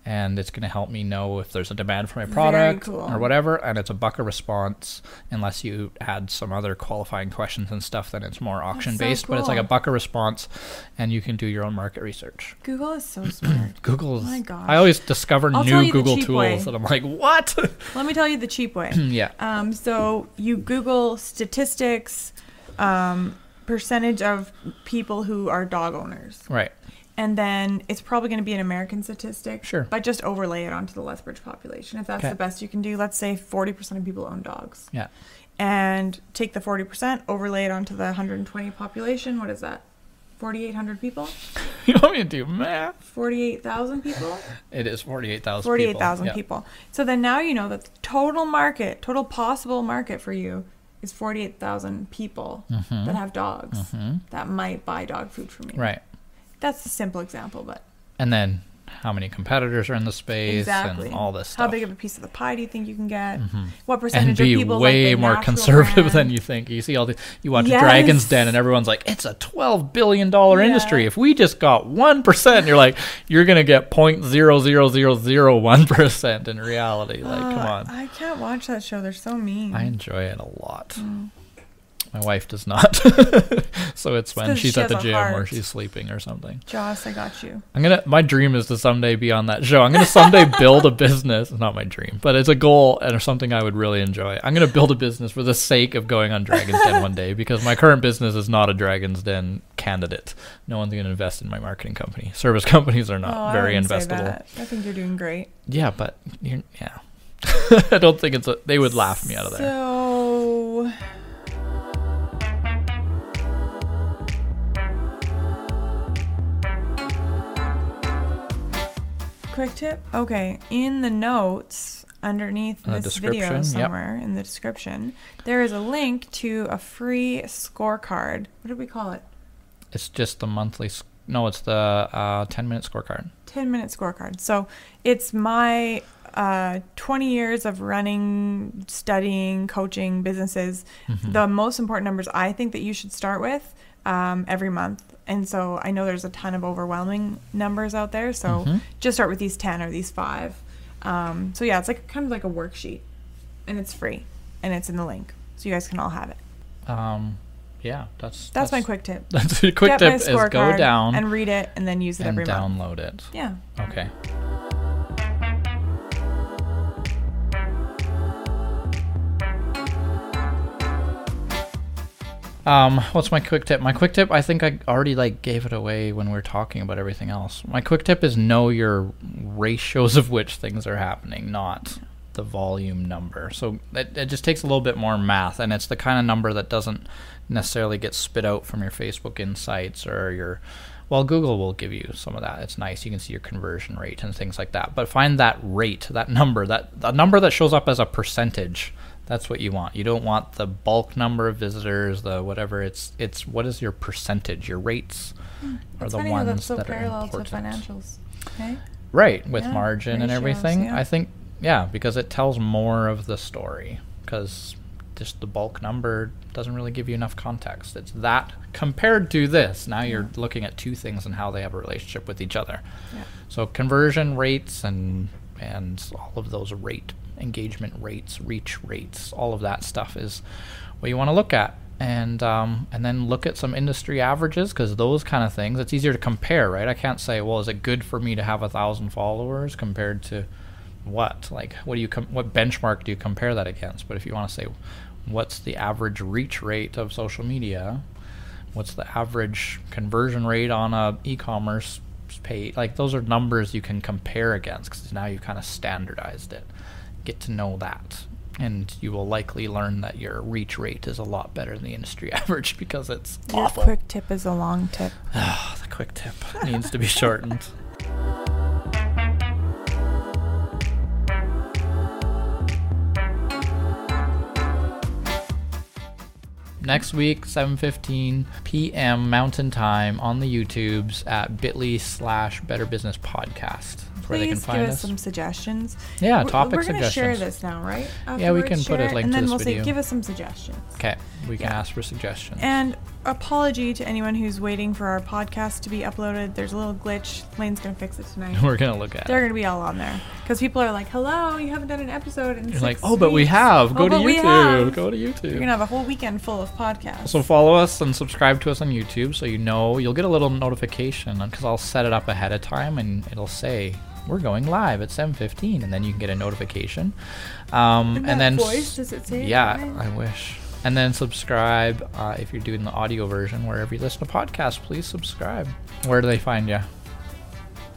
S2: and it's going to help me know if there's a demand for my product
S1: cool.
S2: or whatever and it's a buck a response unless you add some other qualifying questions and stuff then it's more auction based but it's like a
S1: cool.
S2: buck a response and you can do your own market research
S1: Google is so smart.
S2: Google's.
S1: my gosh.
S2: I always discover
S1: I'll
S2: new Google tools,
S1: way.
S2: and I'm like, what?
S1: Let me tell you the cheap way.
S2: yeah.
S1: Um, so you Google statistics, um, percentage of people who are dog owners,
S2: Right.
S1: And then it's probably going to be an American statistic.
S2: Sure.
S1: But just overlay it onto the Lethbridge population. If that's
S2: Okay.
S1: the best you can do, let's say 40% of people own dogs.
S2: Yeah.
S1: And take the 40%, overlay it onto the 120 population. What is that? 4,800 people?
S2: You want me to do math?
S1: 48,000 people?
S2: It is 48,000
S1: 48,000
S2: Yeah.
S1: people. So then now you know that the total market, total possible market for you is 48,000 people
S2: Mhm.
S1: that have dogs
S2: Mhm.
S1: that might buy dog food from you.
S2: Right.
S1: That's a simple example, but
S2: And then how many competitors are in the space
S1: exactly.
S2: and all this
S1: How big of a piece of the pie do you think you can get?
S2: Mhm.
S1: What
S2: and
S1: percentage
S2: be
S1: of people
S2: way
S1: like the
S2: more conservative
S1: brand?
S2: than you think. You see all the you watch
S1: Yes.
S2: Dragon's Den and everyone's like, it's a twelve billion dollar
S1: Yeah.
S2: industry. If we just got one percent, you're like, you're gonna get point zero zero zero zero one percent in reality. Like, come
S1: Uh,
S2: on.
S1: I can't watch that show. They're so mean.
S2: I enjoy it a lot.
S1: Mm.
S2: My wife does not. so it's when she's
S1: she
S2: at the gym or she's sleeping or something.
S1: Joss, I got you.
S2: I'm gonna my dream is to someday be on that show. I'm gonna someday build a business. It's not my dream, but it's a goal and something I would really enjoy. I'm gonna build a business for the sake of going on Dragon's Den one day because my current business is not a Dragon's Den candidate. No one's gonna invest in my marketing company. Service companies are not
S1: oh,
S2: very
S1: say
S2: investable.
S1: I think you're doing great.
S2: Yeah, but you're, yeah. I don't think it's a, they would laugh me out of there.
S1: So. Quick tip. Okay, in the notes underneath
S2: the
S1: this video
S2: description, yep.
S1: somewhere in the description, there is a link to a free scorecard. What did we call it?
S2: It's just the monthly. No, it's the uh, 10 minute scorecard.
S1: 10 minute scorecard. So it's my uh, 20 years of running, studying, coaching businesses.
S2: Mhm.
S1: The most important numbers I think that you should start with um, every month. And so I know there's a ton of overwhelming numbers out there. So
S2: Mhm.
S1: just start with these 10 or these five. Um, so yeah, it's like kind of like a worksheet and it's free and it's in the link. So you guys can all have it.
S2: Um, yeah, that's
S1: That's, my quick tip.
S2: That's a quick
S1: Get
S2: tip is go down
S1: and read it and then use it
S2: and
S1: every month.
S2: download it.
S1: Yeah.
S2: Okay. Um, what's my quick tip? My quick tip, I think I already like gave it away when we were talking about everything else. My quick tip is know your ratios of which things are happening, not the volume number. So it, it just takes a little bit more math, and it's the kind of number that doesn't necessarily get spit out from your Facebook Insights or your well, Google will give you some of that. It's nice. You can see your conversion rate and things like that. But find that rate, that number, that a number that shows up as a percentage. That's what you want. You don't want the bulk number of visitors, the whatever. It's it's what is your percentage? Your rates hmm. are
S1: It's
S2: the ones
S1: that's so
S2: that are
S1: parallel to financials. Okay.
S2: Right, with
S1: Yeah,
S2: margin and everything.
S1: yeah.
S2: I think yeah, because it tells more of the story. Because just the bulk number doesn't really give you enough context. It's that compared to this. Now you're
S1: Yeah.
S2: looking at two things and how they have a relationship with each other.
S1: Yeah.
S2: So conversion rates and and all of those rate engagement rates, reach rates, all of that stuff is what you want to look at. And um, and then look at some industry averages because those kind of things it's easier to compare, right? I can't say, well, is it good for me to have a thousand followers compared to what? Like, what do you com- what benchmark do you compare that against? But if you want to say what's the average reach rate of social media, what's the average conversion rate on a e-commerce page. Like those are numbers you can compare against because now you've kind of standardized it. Get to know that. And you will likely learn that your reach rate is a lot better than the industry average because it's
S1: Your
S2: awful.
S1: quick tip is a long tip.
S2: Ah, the quick tip needs to be shortened. Next week, 7:15 p.m. Mountain Time on the YouTubes at Bitly slash Better Business Podcast. Where they can
S1: Please
S2: find
S1: give us some suggestions.
S2: Yeah,
S1: We're-
S2: topic
S1: We're gonna share this now, right?
S2: Yeah, we can put a
S1: share it,
S2: link
S1: and
S2: to
S1: then
S2: this
S1: we'll
S2: video.
S1: say give us some suggestions.
S2: Okay, we can
S1: Yeah.
S2: ask for suggestions.
S1: And apology to anyone who's waiting for our podcast to be uploaded. There's a little glitch. Lane's gonna fix it tonight.
S2: we're gonna look at.
S1: They're
S2: it.
S1: gonna be all on there because people are like, "Hello, you haven't done an episode in
S2: You're like, oh, but we have. Go
S1: Oh,
S2: to YouTube. Go to YouTube.
S1: You're gonna have a whole weekend full of podcasts.
S2: So follow us and subscribe to us on YouTube so you know you'll get a little notification because I'll set it up ahead of time and it'll say we're going live at 7:15 and then you can get a notification. Um, and then
S1: voice, does it say
S2: Yeah? I wish. And then subscribe uh, if you're doing the audio version wherever you listen to podcasts. Please subscribe. Where do they find you?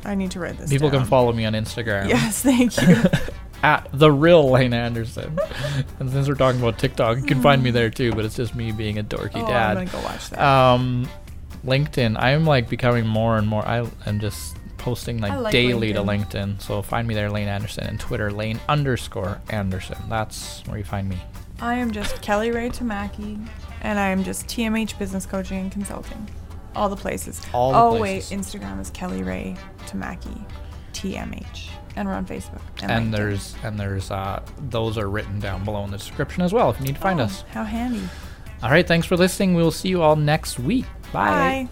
S1: I need to write this.
S2: People can follow me on Instagram.
S1: Yes, thank you.
S2: at the real Lane Anderson. and since we're talking about TikTok, you can find me there too, but it's just me being a dorky
S1: oh,
S2: dad.
S1: I'm gonna go watch that.
S2: Um, LinkedIn. I am like becoming more and more. I am just posting like,
S1: like
S2: daily to
S1: LinkedIn.
S2: LinkedIn. So find me there, Lane Anderson, and Twitter, Lane underscore Anderson. That's where you find me.
S1: I am just Kelly Ray Tamaki, and I am just TMH Business Coaching and Consulting. All the places.
S2: All the
S1: oh
S2: places.
S1: wait, Instagram is Kelly Ray Tamaki, TMH, and we're on Facebook.
S2: And,
S1: LinkedIn.
S2: there's and there's uh those are written down below in the description as well if you need to find
S1: Oh,
S2: us.
S1: How handy.
S2: All right, thanks for listening. We'll see you all next week. Bye.
S1: Bye.